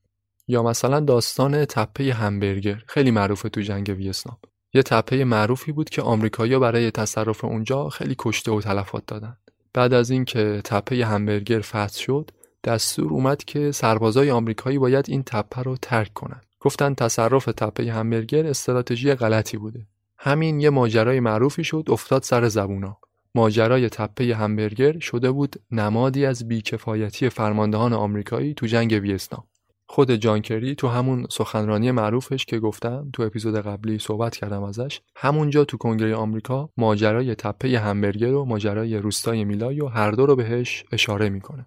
یا مثلا داستان تپه همبرگر خیلی معروفه تو جنگ ویتنام. یه تپه معروفی بود که آمریکایی‌ها برای تصرف اونجا خیلی کشته و تلفات دادن. بعد از اینکه تپه همبرگر فتح شد دستور اومد که سربازای آمریکایی باید این تپه رو ترک کنن گفتن تصرف تپه همبرگر استراتژی غلطی بوده. همین یه ماجرای معروفی شد افتاد سر زبونا. ماجرای تپه همبرگر شده بود نمادی از بیکفایتی فرماندهان آمریکایی تو جنگ ویتنام. خود جانکری تو همون سخنرانی معروفش که گفتم تو اپیزود قبلی صحبت کردم ازش همونجا تو کنگره آمریکا ماجرای تپه همبرگر و ماجرای روستای میلای و هر دو رو بهش اشاره می‌کنه.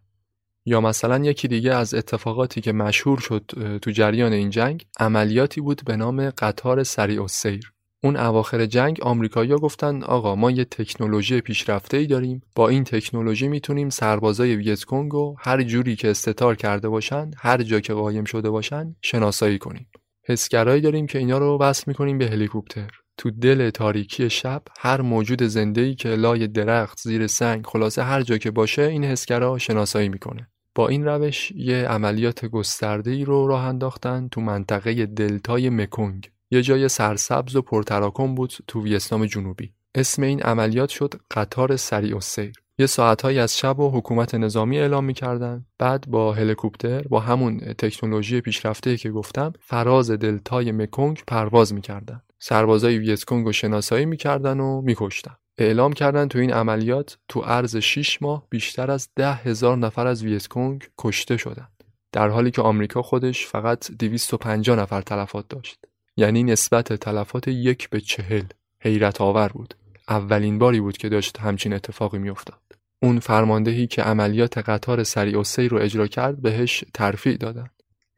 یا مثلا یکی دیگه از اتفاقاتی که مشهور شد تو جریان این جنگ عملیاتی بود به نام قطار سریع و سیر اون اواخر جنگ آمریکایی‌ها گفتن آقا ما یه تکنولوژی پیشرفته ای داریم. با این تکنولوژی می‌تونیم سربازای ویتکونگ رو هر جوری که استتار کرده باشن هر جا که قایم شده باشن شناسایی کنیم. حسگرایی داریم که اینا رو وصل می‌کنیم به هلیکوپتر. تو دل تاریکی شب هر موجود زنده که لای درخت زیر سنگ خلاصه هر جا که باشه این حسگرا شناسایی می‌کنه. با این روش یه عملیات گسترده ای رو راه انداختن تو منطقه دلتای مکونگ. یه جای سرسبز و پرتراکم بود تو ویتنام جنوبی. اسم این عملیات شد قطار سریع و سیر یه ساعتهایی از شب و حکومت نظامی اعلام می‌کردن. بعد با هلیکوپتر با همون تکنولوژی پیشرفته که گفتم فراز دلتای مکونگ پرواز می‌کردن. سربازای ویتکونگ رو شناسایی می‌کردن و میکشتن. اعلام کردن تو این عملیات تو عرض 6 ماه بیشتر از ده هزار نفر از ویتکونگ کشته شدند در حالی که آمریکا خودش فقط 250 نفر تلفات داشت. یعنی نسبت تلفات یک به چهل حیرت آور بود. اولین باری بود که داشت همچین اتفاقی میافتاد. اون فرماندهی که عملیات قطار سریع و رو اجرا کرد بهش ترفیع دادن.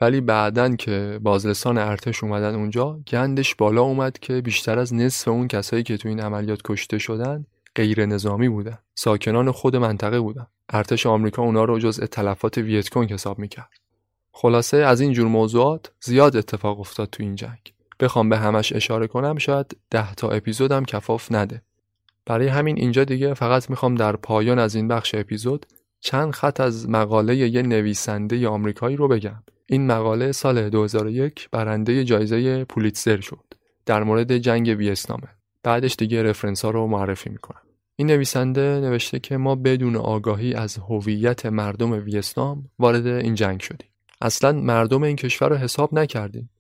ولی بعدن که بازرسان ارتش اومدن اونجا گندش بالا اومد که بیشتر از نصف اون کسایی که تو این عملیات کشته شدن غیر نظامی بودن. ساکنان خود منطقه بودن. ارتش آمریکا اونا رو جزء تلفات ویتکونگ حساب می‌کرد. خلاصه از این جور موضوعات زیاد اتفاق افتاد تو این جنگ. بخوام به همش اشاره کنم شاید ده تا اپیزودم کفاف نده. برای همین اینجا دیگه فقط می‌خوام در پایان از این بخش اپیزود چند خط از مقاله یه نویسنده آمریکایی رو بگم. این مقاله سال 2001 برنده جایزه پولیتزر شد. در مورد جنگ ویتنامه. بعدش دیگه رفرنس ها رو معرفی می‌کنم. این نویسنده نوشته که ما بدون آگاهی از هویت مردم ویتنام وارد این جنگ شدیم. اصلا مردم این کشور رو حساب نکردیم.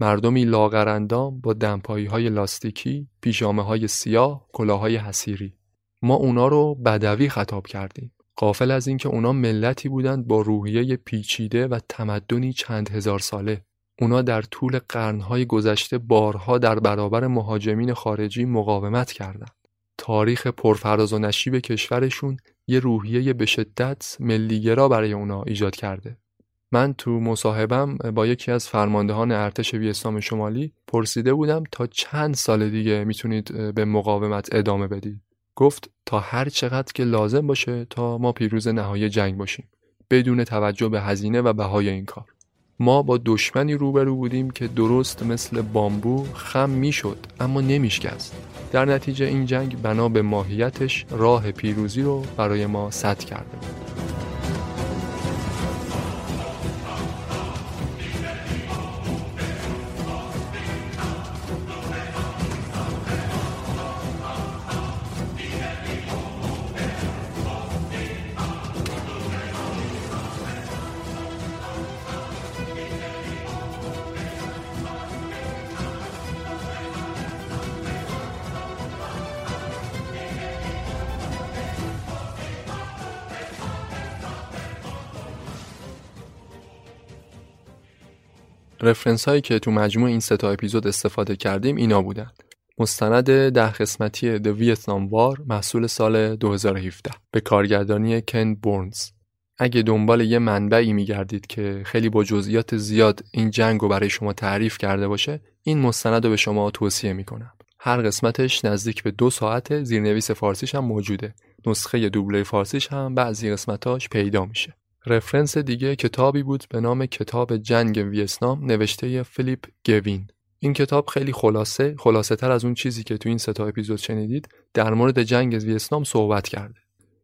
مردمی لاغرندام با دمپایی های لاستیکی، پیژامه های سیاه، کلاهای حسیری. ما اونا رو بدوی خطاب کردیم. قافل از اینکه اونا ملتی بودند با روحیه پیچیده و تمدنی چند هزار ساله اونا در طول قرنهای گذشته بارها در برابر مهاجمین خارجی مقاومت کردند. تاریخ پرفراز و نشیب کشورشون یه روحیه به شدت ملیگرا برای اونا ایجاد کرده. من تو مصاحبم با یکی از فرماندهان ارتش ویتنام شمالی پرسیده بودم تا چند سال دیگه می‌تونید به مقاومت ادامه بدید. گفت تا هر چقدر که لازم باشه تا ما پیروز نهایی جنگ باشیم بدون توجه به هزینه و بهای این کار. ما با دشمنی روبرو بودیم که درست مثل بامبو خم می‌شد اما نمیشکست در نتیجه این جنگ بنا به ماهیتش راه پیروزی رو برای ما سد کرده بود رفرنس هایی که تو مجموع این ستا اپیزود استفاده کردیم اینا بودن. مستند ده قسمتی The Vietnam War محصول سال 2017 به کارگردانی کن بورنز. اگه دنبال یه منبعی میگردید که خیلی با جزئیات زیاد این جنگ رو برای شما تعریف کرده باشه این مستند رو به شما توصیه می‌کنم. هر قسمتش نزدیک به دو ساعت زیرنویس فارسیش هم موجوده. نسخه دوبله فارسیش هم بعضی قسمتاش پیدا میشه. رفرنس دیگه کتابی بود به نام کتاب جنگ ویتنام نوشته فیلیپ گوین. این کتاب خیلی خلاصه خلاصه تر از اون چیزی که تو این ستا اپیزود شنیدید در مورد جنگ ویتنام صحبت کرده.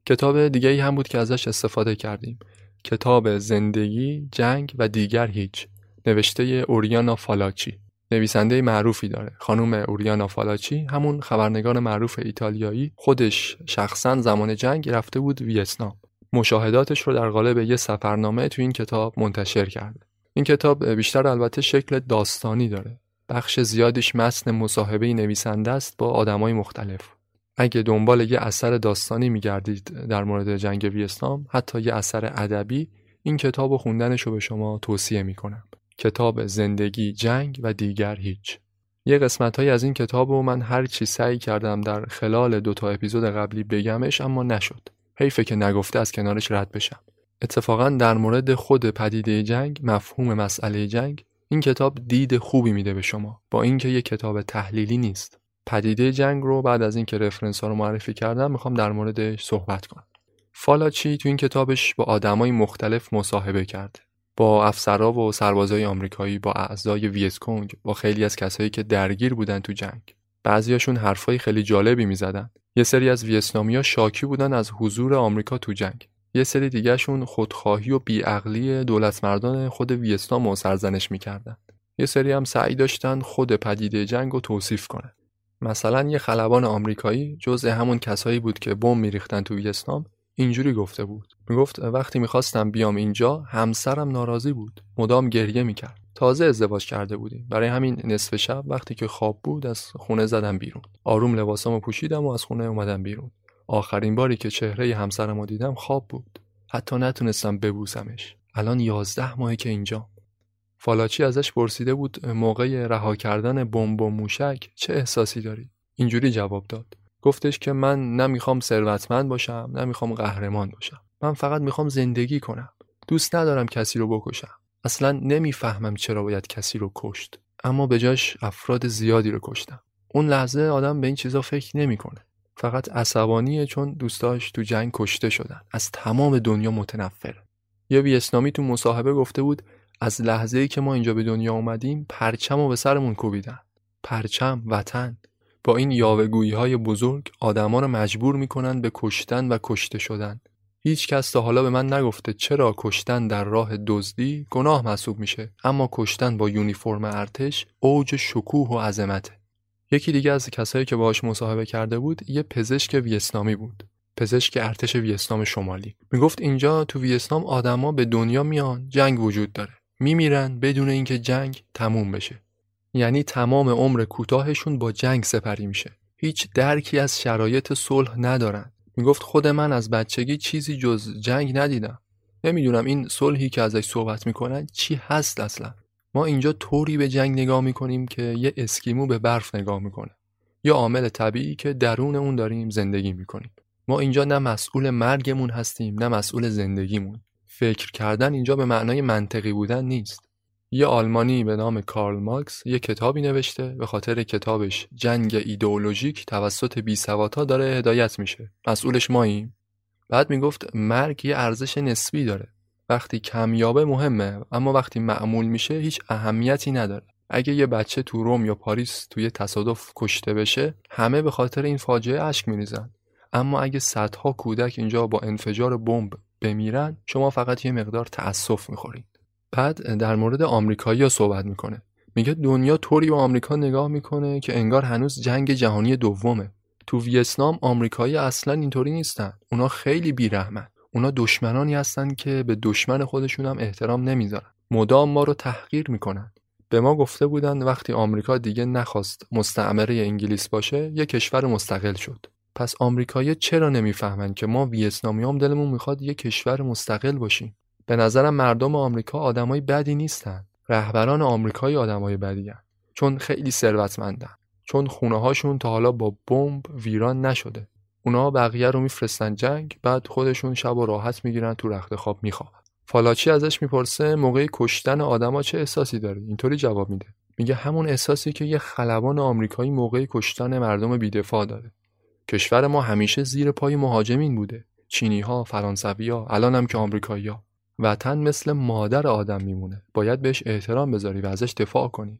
کتاب دیگه ای هم بود که ازش استفاده کردیم. کتاب زندگی جنگ و دیگر هیچ. نوشته اوریانا فالاچی. نویسنده معروفی داره. خانم اوریانا فالاچی همون خبرنگار معروف ایتالیایی خودش شخصا زمان جنگ رفته بود ویتنام. مشاهداتش رو در قالب یه سفرنامه تو این کتاب منتشر کرده. این کتاب بیشتر البته شکل داستانی داره. بخش زیادیش متن مصاحبه نویسنده است با آدمای مختلف. اگه دنبال یه اثر داستانی میگردید در مورد جنگ ویتنام، حتی یه اثر ادبی، این کتاب و خوندنش رو به شما توصیه می‌کنم. کتاب زندگی جنگ و دیگر هیچ. یه قسمت های از این کتاب رو من هر چی سعی کردم در خلال دو تا اپیزود قبلی بگمش اما نشد. حیفه که نگفته از کنارش رد بشم. اتفاقا در مورد خود پدیده جنگ مفهوم مسئله جنگ این کتاب دید خوبی میده به شما با اینکه یک کتاب تحلیلی نیست. پدیده جنگ رو بعد از اینکه رفرنس ها رو معرفی کردم می‌خوام در موردش صحبت کنم. فالاچی تو این کتابش با آدمای مختلف مصاحبه کرده با افسرها و سربازای آمریکایی با اعضای ویتکونگ با خیلی از کسایی که درگیر بودن تو جنگ. بعضیاشون حرفای خیلی جالبی می‌زدن. یه سری از ویتنامیا شاکی بودن از حضور آمریکا تو جنگ. یه سری دیگهشون خودخواهی و بیعقلی دولت مردان خود ویتنام سرزنش می‌کردن. یه سری هم سعی داشتن خود پدیده جنگ رو توصیف کنن. مثلا یه خلبان آمریکایی جزء همون کسایی بود که بمب میریختن تو ویتنام اینجوری گفته بود. می‌گفت وقتی می‌خواستم بیام اینجا همسرم ناراضی بود. مدام گریه می‌کرد. تازه ازدواج کرده بودیم. برای همین نصف شب وقتی که خواب بود از خونه زدم بیرون. آروم لباسامو پوشیدم و از خونه اومدم بیرون. آخرین باری که چهره همسرم رو دیدم خواب بود. حتی نتونستم ببوسمش. الان یازده ماهه که اینجا فالاچی ازش پرسیده بود موقع رها کردن بمب و موشک چه احساسی داری؟ اینجوری جواب داد. گفتش که من نمی‌خوام ثروتمند باشم نمی‌خوام قهرمان باشم. من فقط می‌خوام زندگی کنم. دوست ندارم کسی رو بکشم. اصلا نمی‌فهمم چرا باید کسی رو کشت اما به جاش افراد زیادی رو کشتم. اون لحظه آدم به این چیزا فکر نمی‌کنه. فقط عصبانیه چون دوستاش تو جنگ کشته شدن. از تمام دنیا متنفر یه بی اسلامی تو مصاحبه گفته بود از لحظه ای که ما اینجا به دنیا اومدیم پرچم و به سرمون کوبیدن. پرچم وطن. با این یاوهگویی های بزرگ آدما رو مجبور می‌کنن به کشتن و کشته شدن. هیچ کس تا حالا به من نگفته چرا کشتن در راه دزدی گناه محسوب میشه. اما کشتن با یونیفرم ارتش اوج شکوه و عظمته. یکی دیگه از کسایی که باهاش مصاحبه کرده بود یه پزشک ویتنامی بود. پزشک ارتش ویتنام شمالی. می‌گفت اینجا تو ویتنام آدما به دنیا میان جنگ وجود داره. میمیرن بدون اینکه جنگ تموم بشه. یعنی تمام عمر کوتاهشون با جنگ سپری میشه. هیچ درکی از شرایط صلح ندارن. می‌گفت خود من از بچگی چیزی جز جنگ ندیدم. نمی‌دونم این صلحی که ازش صحبت می‌کنن چی هست اصلا. ما اینجا طوری به جنگ نگاه می‌کنیم که یه اسکیمو به برف نگاه می‌کنه. یا عامل طبیعی که درون اون داریم زندگی می‌کنیم. ما اینجا نه مسئول مرگمون هستیم نه مسئول زندگیمون. فکر کردن اینجا به معنای منطقی بودن نیست. یه آلمانی به نام کارل ماکس یه کتابی نوشته به خاطر کتابش جنگ ایدئولوژیک توسط بیسوادها داره هدایت میشه. مسئولش ماییم. بعد می‌گفت مرگ یه ارزش نسبی داره. وقتی کمیابه مهمه اما وقتی معمول میشه هیچ اهمیتی نداره. اگه یه بچه تو روم یا پاریس توی تصادف کشته بشه همه به خاطر این فاجعه اشک میریزن. اما اگه صدها کودک اینجا با انفجار بمب بمیرن شما فقط یه مقدار تأسف می‌خورید بعد در مورد آمریکایی صحبت می‌کنه. میگه دنیا طوری به آمریکا نگاه می‌کنه که انگار هنوز جنگ جهانی دومه. تو ویتنام آمریکایی اصلا اینطوری نیستن. اونا خیلی بیرحمن. اونا دشمنانی هستن که به دشمن خودشون هم احترام نمی‌ذارن. مدام ما رو تحقیر می‌کنن. به ما گفته بودن وقتی آمریکا دیگه نخواست مستعمره انگلیس باشه یه کشور مستقل شد. پس آمریکایی چرا نمی‌فهمن که ما ویتنامیام دلمون می‌خواد یه کشور مستقل باشیم؟ به نظرم مردم آمریکا آدمای بدی نیستن. رهبران آمریکایی آدمای بدی هن. چون خیلی ثروتمندن. چون خونه هاشون تا حالا با بمب ویران نشده. اونا بقیه رو میفرستن جنگ بعد خودشون شب و راحت می‌گیرن تو رخت خواب میخوابن. فالاچی ازش می‌پرسه؟ موقع کشتن آدما چه احساسی داره؟ اینطوری جواب میده. میگه همون احساسی که یه خلبان آمریکایی موقع کشتن مردم بیدفاع داره. کشور ما همیشه زیر پای مهاجمین بوده. چینی ها فرانسوی ها الان هم که آمریکایی ها وطن مثل مادر آدم میمونه. باید بهش احترام بذاری و ازش دفاع کنی.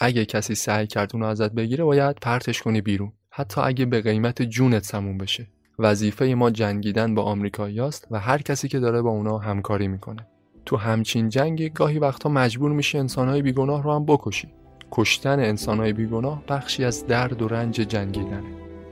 اگه کسی سعی کرد اونو ازت بگیره باید پرتش کنی بیرون. حتی اگه به قیمت جونت سمون بشه. وظیفه ما جنگیدن با آمریکاییاست و هر کسی که داره با اونا همکاری می‌کنه. تو همچین جنگ گاهی وقتا مجبور میشه انسانهای بیگناه رو هم بکشی. کشتن انسانهای بیگناه بخشی از درد و رنج جنگیدنه.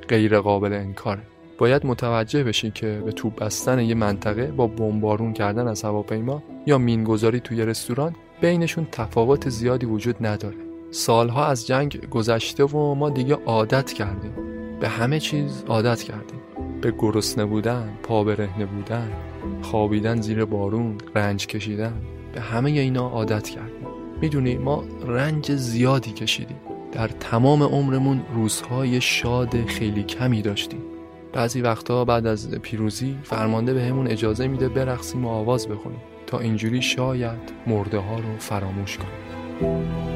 غیر قابل انکاره. باید متوجه بشی که به توپ بستن یه منطقه با بمبارون کردن از هواپیما یا مینگذاری توی رستوران بینشون تفاوت زیادی وجود نداره. سالها از جنگ گذشته و ما دیگه عادت کردیم. به همه چیز عادت کردیم. به گرسنه بودن پا برهنه بودن خوابیدن زیر بارون رنج کشیدن به همه اینا عادت کردیم. می‌دونی ما رنج زیادی کشیدیم. در تمام عمرمون روزهای شاد خیلی کمی داشتیم. بعضی وقتا بعد از پیروزی فرمانده به همون اجازه میده برقصیم و آواز بخونیم تا اینجوری شاید مرده ها رو فراموش کنیم.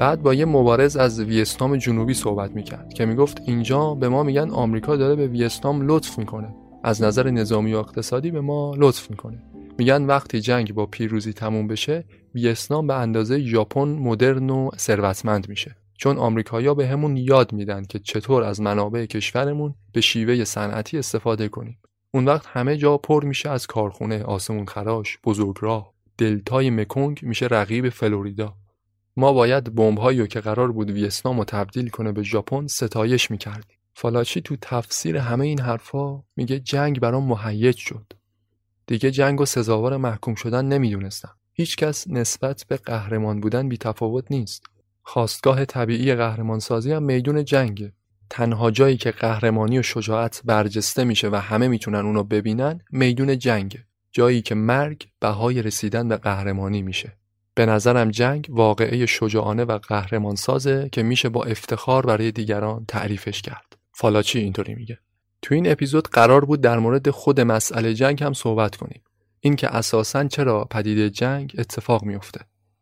بعد با یه مبارز از ویتنام جنوبی صحبت می‌کرد که می‌گفت اینجا به ما میگن آمریکا داره به ویتنام لطف می‌کنه. از نظر نظامی و اقتصادی به ما لطف می‌کنه. میگن وقتی جنگ با پیروزی تموم بشه ویتنام به اندازه ژاپن مدرن و ثروتمند میشه. چون آمریکایی‌ها به همون یاد میدن که چطور از منابع کشورمون به شیوه صنعتی استفاده کنیم. اون وقت همه جا پر میشه از کارخونه آسمون خراش بزرگراه. دلتای مکونگ میشه رقیب فلوریدا. ما باید بمب‌هایی که قرار بود ویتنام رو تبدیل کنه به ژاپن ستایش می‌کردیم. فالاچی تو تفسیر همه این حرفا میگه جنگ برام مهیج شد. دیگه جنگ و سزاوار محکوم شدن نمی‌دونستم. هیچکس نسبت به قهرمان بودن بی تفاوت نیست. خواستگاه طبیعی قهرمانسازی هم میدون جنگه. تنها جایی که قهرمانی و شجاعت برجسته میشه و همه می‌تونن اونو ببینن میدون جنگه. جایی که مرگ بهای رسیدن به قهرمانی میشه. به نظرم جنگ واقعه شجاعانه و قهرمان سازه که میشه با افتخار برای دیگران تعریفش کرد. فالاچی اینطوری میگه. تو این اپیزود قرار بود در مورد خود مسئله جنگ هم صحبت کنیم. اینکه اساسا چرا پدیده جنگ اتفاق میفته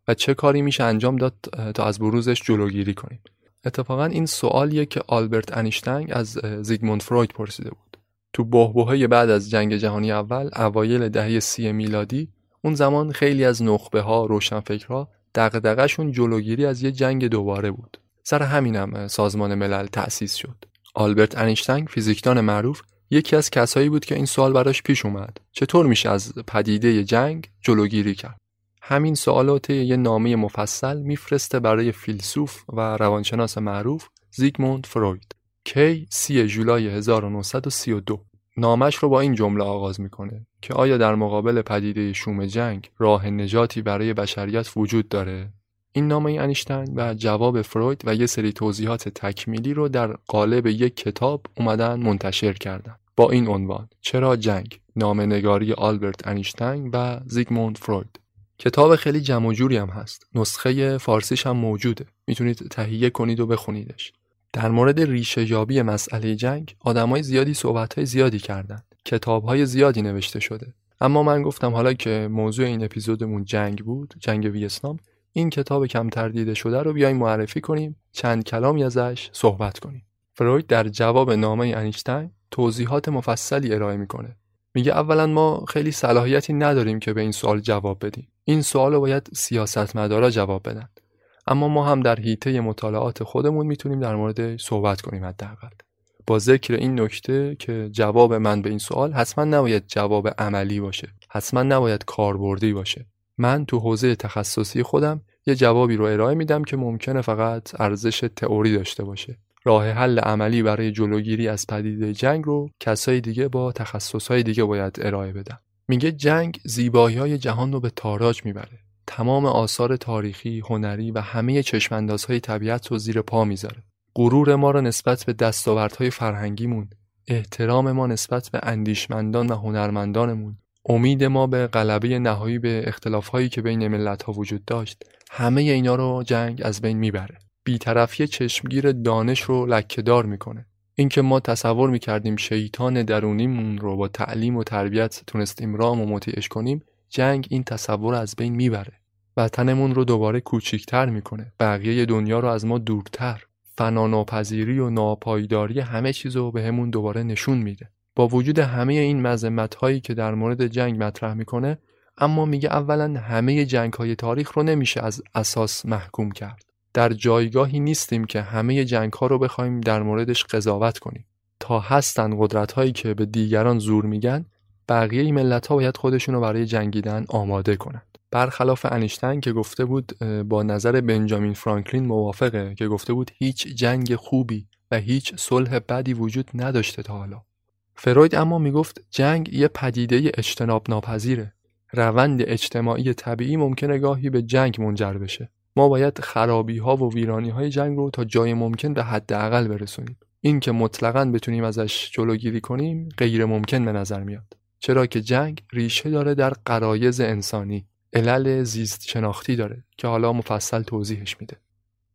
و چه کاری میشه انجام داد تا از بروزش جلوگیری کنیم. اتفاقا این سوالیه که آلبرت انیشتنگ از زیگموند فروید پرسیده بود. تو بحبوهای بعد از جنگ جهانی اول اوایل دهه سی میلادی اون زمان خیلی از نخبه ها روشنفکرها دغدغه‌شون جلوگیری از یه جنگ دوباره بود. سر همینم سازمان ملل تأسیس شد. آلبرت انیشتین فیزیکدان معروف یکی از کسایی بود که این سوال براش پیش اومد. چطور میشه از پدیده جنگ جلوگیری کرد؟ همین سوالات یه نامه مفصل میفرسته برای فیلسوف و روانشناس معروف زیگموند فروید. کی سی جولای 1932 نامش رو با این جمله آغاز می‌کنه که آیا در مقابل پدیده شوم جنگ راه نجاتی برای بشریت وجود داره؟ این نامه انیشتین و جواب فروید و یه سری توضیحات تکمیلی رو در قالب یک کتاب اومدن منتشر کردن. با این عنوان چرا جنگ؟ نگاری آلبرت انیشتین و زیگموند فروید. کتاب خیلی جمع هم هست. نسخه فارسیش هم موجوده. می‌تونید تهیه کنید و بخونیدش. در مورد ریشه یابی مسئله جنگ آدمای زیادی صحبتهای زیادی کردن کتابهای زیادی نوشته شده. اما من گفتم حالا که موضوع این اپیزودمون جنگ بود جنگ ویتنام این کتاب کمتر دیده شده رو بیایم معرفی کنیم چند کلامی ازش صحبت کنیم. فروید در جواب نامه انیشتین توضیحات مفصلی ارائه می‌کنه. میگه اولا ما خیلی صلاحیتی نداریم که به این سوال جواب بدیم. این سوال رو باید سیاستمدارا جواب بدن. اما ما هم در حیطه مطالعات خودمون می‌تونیم در مورد صحبت کنیم حداقل. با ذکر این نکته که جواب من به این سوال حتما نباید جواب عملی باشه. حتما نباید کاربردی باشه. من تو حوزه تخصصی خودم یه جوابی رو ارائه میدم که ممکنه فقط ارزش تئوری داشته باشه. راه حل عملی برای جلوگیری از پدیده جنگ رو کسای دیگه با تخصصهای دیگه باید ارائه بدن. میگه جنگ زیبایی های جهان رو به تاراج می‌بره. تمام آثار تاریخی، هنری و همه چشماندازهای طبیعت رو زیر پا می‌ذاره. غرور ما را نسبت به دستاوردهای فرهنگیمون، احترام ما نسبت به اندیشمندان و هنرمندانمون، امید ما به غلبه نهایی به اختلافهایی که بین ملتها وجود داشت، همه اینا رو جنگ از بین می‌بره. بیطرفی چشمگیر دانش رو لکهدار می‌کنه. اینکه ما تصور می‌کردیم شیطان درونیمون رو با تعلیم و تربیت تونستیم رام و مطیعش کنیم جنگ این تصور از بین می‌بره. وطنمون رو دوباره کوچیکتر می‌کنه. بقیه دنیا رو از ما دورتر. فناناپذیری و ناپایداری همه چیز رو همون دوباره نشون میده. با وجود همه این مذمت هایی که در مورد جنگ مطرح می‌کنه اما میگه اولا همه جنگ های تاریخ رو نمیشه از اساس محکوم کرد. در جایگاهی نیستیم که همه جنگ ها رو بخوایم در موردش قضاوت کنیم. تا هستن قدرت هایی که به دیگران زور میگن بقیه ملت ها باید خودشون رو برای جنگیدن آماده کنند. برخلاف انیشتین که گفته بود با نظر بنجامین فرانکلین موافقه که گفته بود هیچ جنگ خوبی و هیچ صلح بدی وجود نداشته تا حالا. فروید اما می‌گفت جنگ یه پدیده اجتناب ناپذیره روند اجتماعی طبیعی ممکنه گاهی به جنگ منجر بشه. ما باید خرابی ها و ویرانی های جنگ رو تا جای ممکن به حداقل برسونیم. این که مطلقا بتونیم ازش جلوگیری کنیم غیر ممکن به نظر میاد. چرا که جنگ ریشه داره در قرایز انسانی. علل زیست شناختی داره که حالا مفصل توضیحش میده.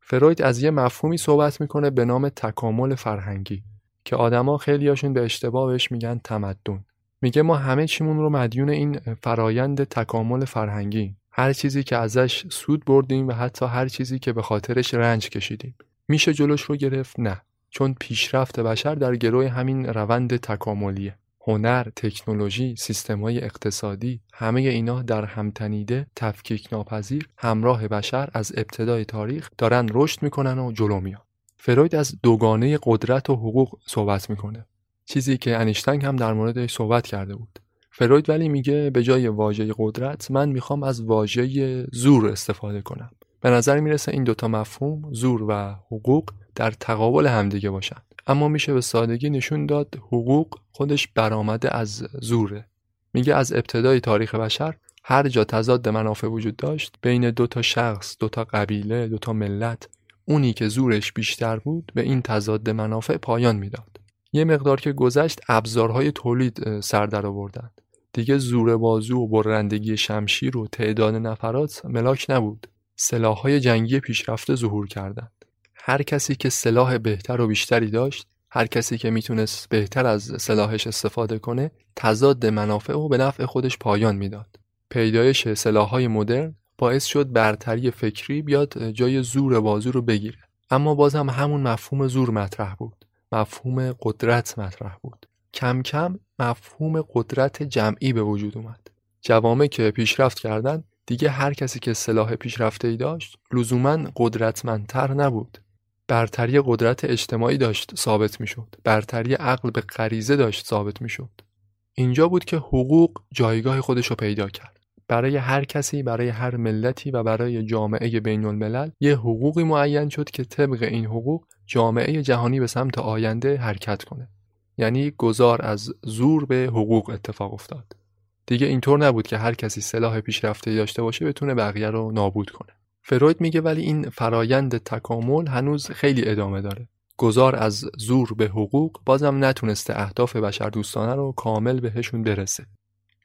فروید از یه مفهومی صحبت می‌کنه به نام تکامل فرهنگی که آدما خیلیاشون به اشتباه بهش میگن تمدن. میگه ما همه چیمون رو مدیون این فرایند تکامل فرهنگی هر چیزی که ازش سود بردیم و حتی هر چیزی که به خاطرش رنج کشیدیم. میشه جلوش رو گرفت؟ نه. چون پیشرفت بشر در گروه همین روند تکاملیه. هنر، تکنولوژی، سیستم‌های اقتصادی همه اینا در همتنیده تفکیک ناپذیر همراه بشر از ابتدای تاریخ دارن رشد می‌کنن و جلو میان. فروید از دوگانه قدرت و حقوق صحبت می‌کنه. چیزی که انیشتین هم در موردش صحبت کرده بود. فروید ولی میگه به جای واژه قدرت من می‌خوام از واژه زور استفاده کنم. به نظر می‌رسه این دوتا مفهوم زور و حقوق در تقابل همدیگه باشن. اما میشه به سادگی نشون داد حقوق خودش برآمده از زوره. میگه از ابتدای تاریخ بشر هر جا تضاد منافع وجود داشت بین دو تا شخص دو تا قبیله دو تا ملت اونی که زورش بیشتر بود به این تضاد منافع پایان می‌داد. یه مقدار که گذشت ابزارهای تولید سر در آوردند. دیگه زور بازو و برندگی شمشیر و تعداد نفرات ملاک نبود. سلاحهای جنگی پیشرفته ظهور کردند. هر کسی که سلاح بهتر و بیشتری داشت هر کسی که می‌تونست بهتر از سلاحش استفاده کنه تضاد منافع و به نفع خودش پایان می‌داد. پیدایش سلاحهای مدرن باعث شد برتری فکری بیاد جای زور بازو رو بگیره. اما باز هم همون مفهوم زور مطرح بود. مفهوم قدرت مطرح بود. کم کم مفهوم قدرت جمعی به وجود اومد. جوامع که پیشرفت کردند دیگه هر کسی که سلاح پیشرفته ای داشت لزوما قدرتمندتر نبود. برتری قدرت اجتماعی داشت ثابت می‌شد. برتری عقل به غریزه داشت ثابت می‌شد. اینجا بود که حقوق جایگاه خودش رو پیدا کرد. برای هر کسی برای هر ملتی و برای جامعه بین الملل یه حقوقی معین شد که طبق این حقوق جامعه جهانی به سمت آینده حرکت کنه. یعنی گذار از زور به حقوق اتفاق افتاد. دیگه اینطور نبود که هر کسی سلاح پیشرفته داشته باشه بتونه بقیه رو نابود کنه. فروید میگه ولی این فرایند تکامل هنوز خیلی ادامه داره. گذار از زور به حقوق بازم نتونسته اهداف بشر دوستانه رو کامل بهشون برسه.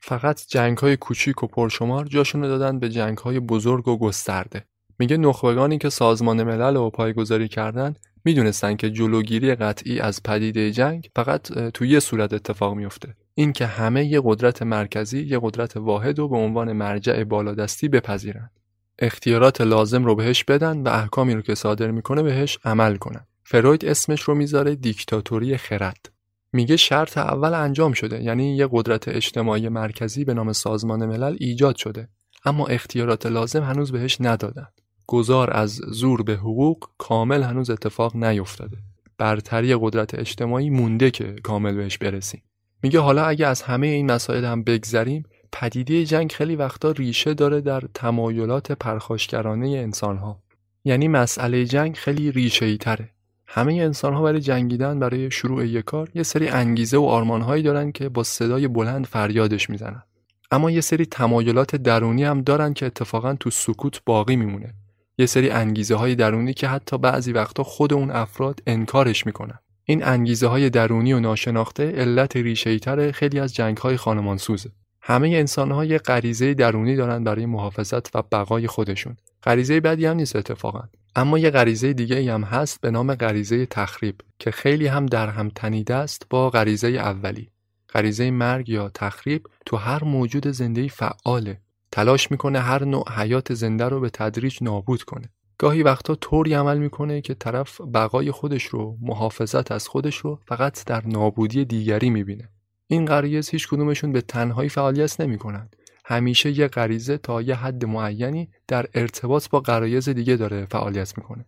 فقط جنگ های کوچیک و پرشمار جاشون رو دادن به جنگ های بزرگ و گسترده. میگه نخبگانی که سازمان ملل رو پایگذاری کردن می‌دونستن که جلوگیری قطعی از پدیده جنگ فقط تو یه صورت اتفاق میفته اینکه همه یه قدرت مرکزی یه قدرت واحد رو به عنوان مرجع بالادستی بپذیرن. اختیارات لازم رو بهش بدن و احکامی رو که صادر می‌کنه بهش عمل کنن. فروید اسمش رو می‌ذاره دیکتاتوری خرد. میگه شرط اول انجام شده یعنی یه قدرت اجتماعی مرکزی به نام سازمان ملل ایجاد شده. اما اختیارات لازم هنوز بهش ندادن. گذار از زور به حقوق کامل هنوز اتفاق نیفتاده. برتری قدرت اجتماعی مونده که کامل بهش برسیم. میگه حالا اگه از همه این مسائل هم بگذریم پدیده جنگ خیلی وقتا ریشه داره در تمایلات پرخاشگرانه انسانها. یعنی مسئله جنگ خیلی ریشه تره. همه انسان ها برای جنگیدن برای شروع یک کار یه سری انگیزه و آرمانهایی دارن که با صدای بلند فریادش می‌زنن. اما یه سری تمایلات درونی هم دارن که اتفاقا تو سکوت باقی میمونه. یه سری انگیزه های درونی که حتی بعضی وقتا خود اون افراد انکارش می‌کنن. این انگیزه های درونی و ناشناخته علت ریشه تر خیلی از جنگ های خانمانسوزه. همه انسان ها یه غریزه درونی دارن برای محافظت و بقای خودشون. غریزه بدی هم نیست اتفاقا. اما یه غریزه دیگه هم هست به نام غریزه تخریب که خیلی هم در هم تنیده است با غریزه اولی. غریزه مرگ یا تخریب تو هر موجود زنده فعاله. تلاش می‌کنه هر نوع حیات زنده رو به تدریج نابود کنه. گاهی وقتا طوری عمل می‌کنه که طرف بقای خودش رو محافظت از خودش رو فقط در نابودی دیگری می‌بینه. این غریز هیچ کدومشون به تنهایی فعالیت نمی‌کنن. همیشه یه غریزه تا یه حد معینی در ارتباط با غرایز دیگه داره فعالیت می‌کنه.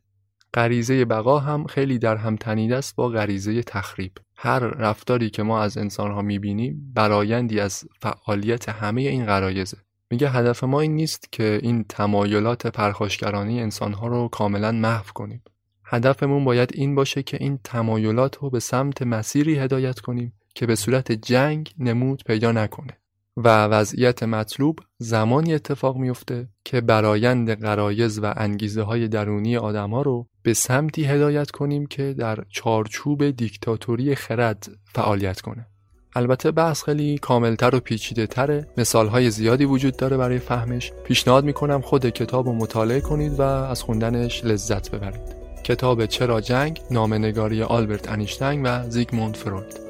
غریزه بقا هم خیلی در هم تنیده است با غریزه تخریب. هر رفتاری که ما از انسانها می‌بینیم برایندی از فعالیت همه این غرایزه. میگه هدف ما این نیست که این تمایلات پرخاشگرانی انسانها رو کاملا محو کنیم. هدفمون باید این باشه که این تمایلات رو به سمت مسیری هدایت کنیم. که به صورت جنگ نمود پیدا نکنه و وضعیت مطلوب زمانی اتفاق میفته که برایند قرایز و انگیزه های درونی آدما رو به سمتی هدایت کنیم که در چارچوب دیکتاتوری خرد فعالیت کنه. البته بحث خیلی کاملتر و پیچیده تره مثال های زیادی وجود داره برای فهمش. پیشنهاد می‌کنم خود کتاب رو مطالعه کنید و از خوندنش لذت ببرید. کتاب چرا جنگ؟ نامنگاری آلبرت انیشتنگ و زیگموند فروید.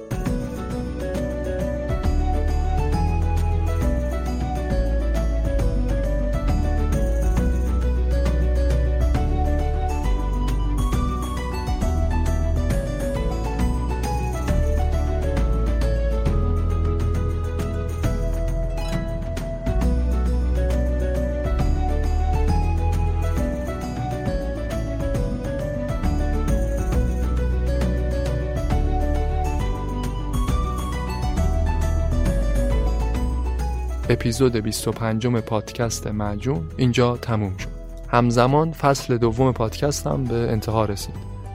اپیزود 25 پادکست معجون اینجا تموم شد. همزمان فصل دوم پادکستم به انتها رسید.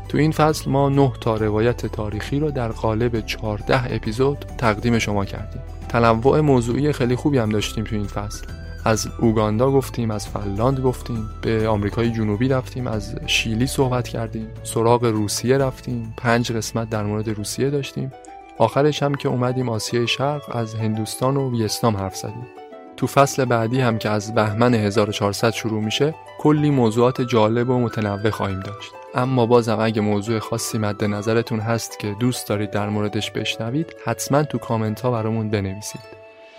تو این فصل ما 9 تا روایت تاریخی رو در قالب 14 اپیزود تقدیم شما کردیم. تنوع موضوعی خیلی خوبی هم داشتیم تو این فصل. از اوگاندا گفتیم از فنلاند گفتیم به آمریکای جنوبی رفتیم از شیلی صحبت کردیم سراغ روسیه رفتیم پنج قسمت در مورد روسیه داشتیم. آخرش هم که اومدیم آسیای شرق از هندوستان و ویتنام حرف زدیم. تو فصل بعدی هم که از بهمن 1400 شروع میشه کلی موضوعات جالب و متنوع خواهیم داشت. اما بازم اگه موضوع خاصی مد نظرتون هست که دوست دارید در موردش بشنوید حتما تو کامنت ها برامون بنویسید.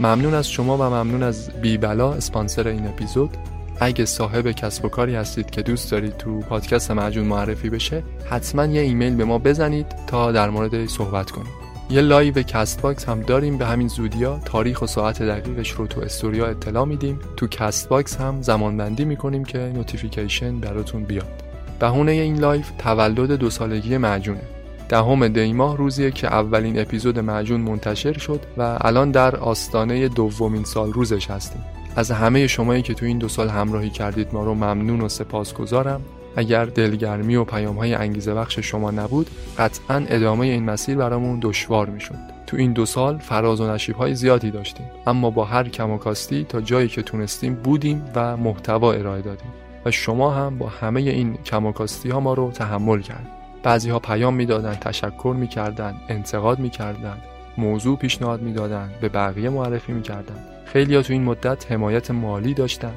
ممنون از شما و ممنون از بیبلا اسپانسر این اپیزود. اگه صاحب کسب و کاری هستید که دوست دارید تو پادکست معجون معرفی بشه حتما یه ایمیل به ما بزنید تا در مورد صحبت کنیم. یه live Castbox هم داریم. به همین زودیا تاریخ و ساعت دقیقش رو تو استوریا اطلاع میدیم. تو Castbox هم زمانبندی می‌کنیم که notification براتون بیاد. بهونه این live تولد دو سالگی معجونه. دهم دیماه روزیه که اولین اپیزود معجون منتشر شد و الان در آستانه دومین سالروزش هستیم. از همه شمایی که تو این دو سال همراهی کردید ما رو ممنون و سپاسگزارم. اگر دلگرمی و پیام های انگیزه بخش شما نبود قطعا ادامه این مسیر برامون دشوار می‌شد. تو این دو سال فراز و نشیب های زیادی داشتیم اما با هر کم و کاستی تا جایی که تونستیم بودیم و محتوا ارائه دادیم. و شما هم با همه این کماکاستی ها ما رو تحمل کرد بعضی ها پیام می‌دادن تشکر می‌کردن انتقاد می‌کردن موضوع پیشنهاد می‌دادن به بقیه معرفی می‌کردن. خیلی ها تو این مدت حمایت مالی داشتن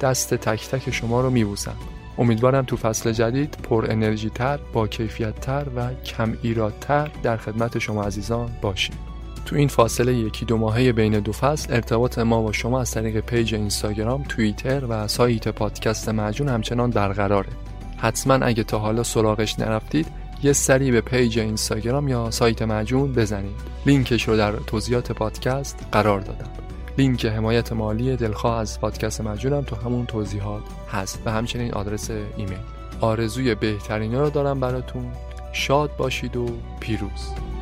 دست تک تک شما رو میبوسم امیدوارم تو فصل جدید پر انرژی تر با کیفیت تر و کم ایرادتر در خدمت شما عزیزان باشیم تو این فاصله یکی دو ماهه بین دو فصل ارتباط ما با شما از طریق page اینستاگرام، توییتر و سایت پادکست معجون همچنان برقراره. حتما اگه تا حالا سراغش نرفتید یه سری به page اینستاگرام یا سایت معجون بزنید. لینکش رو در توضیحات پادکست قرار دادم. لینک حمایت مالی دلخواه از پادکست معجونم تو همون توضیحات هست و همچنین آدرس ایمیل. آرزوی بهترین رو دارم براتون. شاد باشید و پیروز.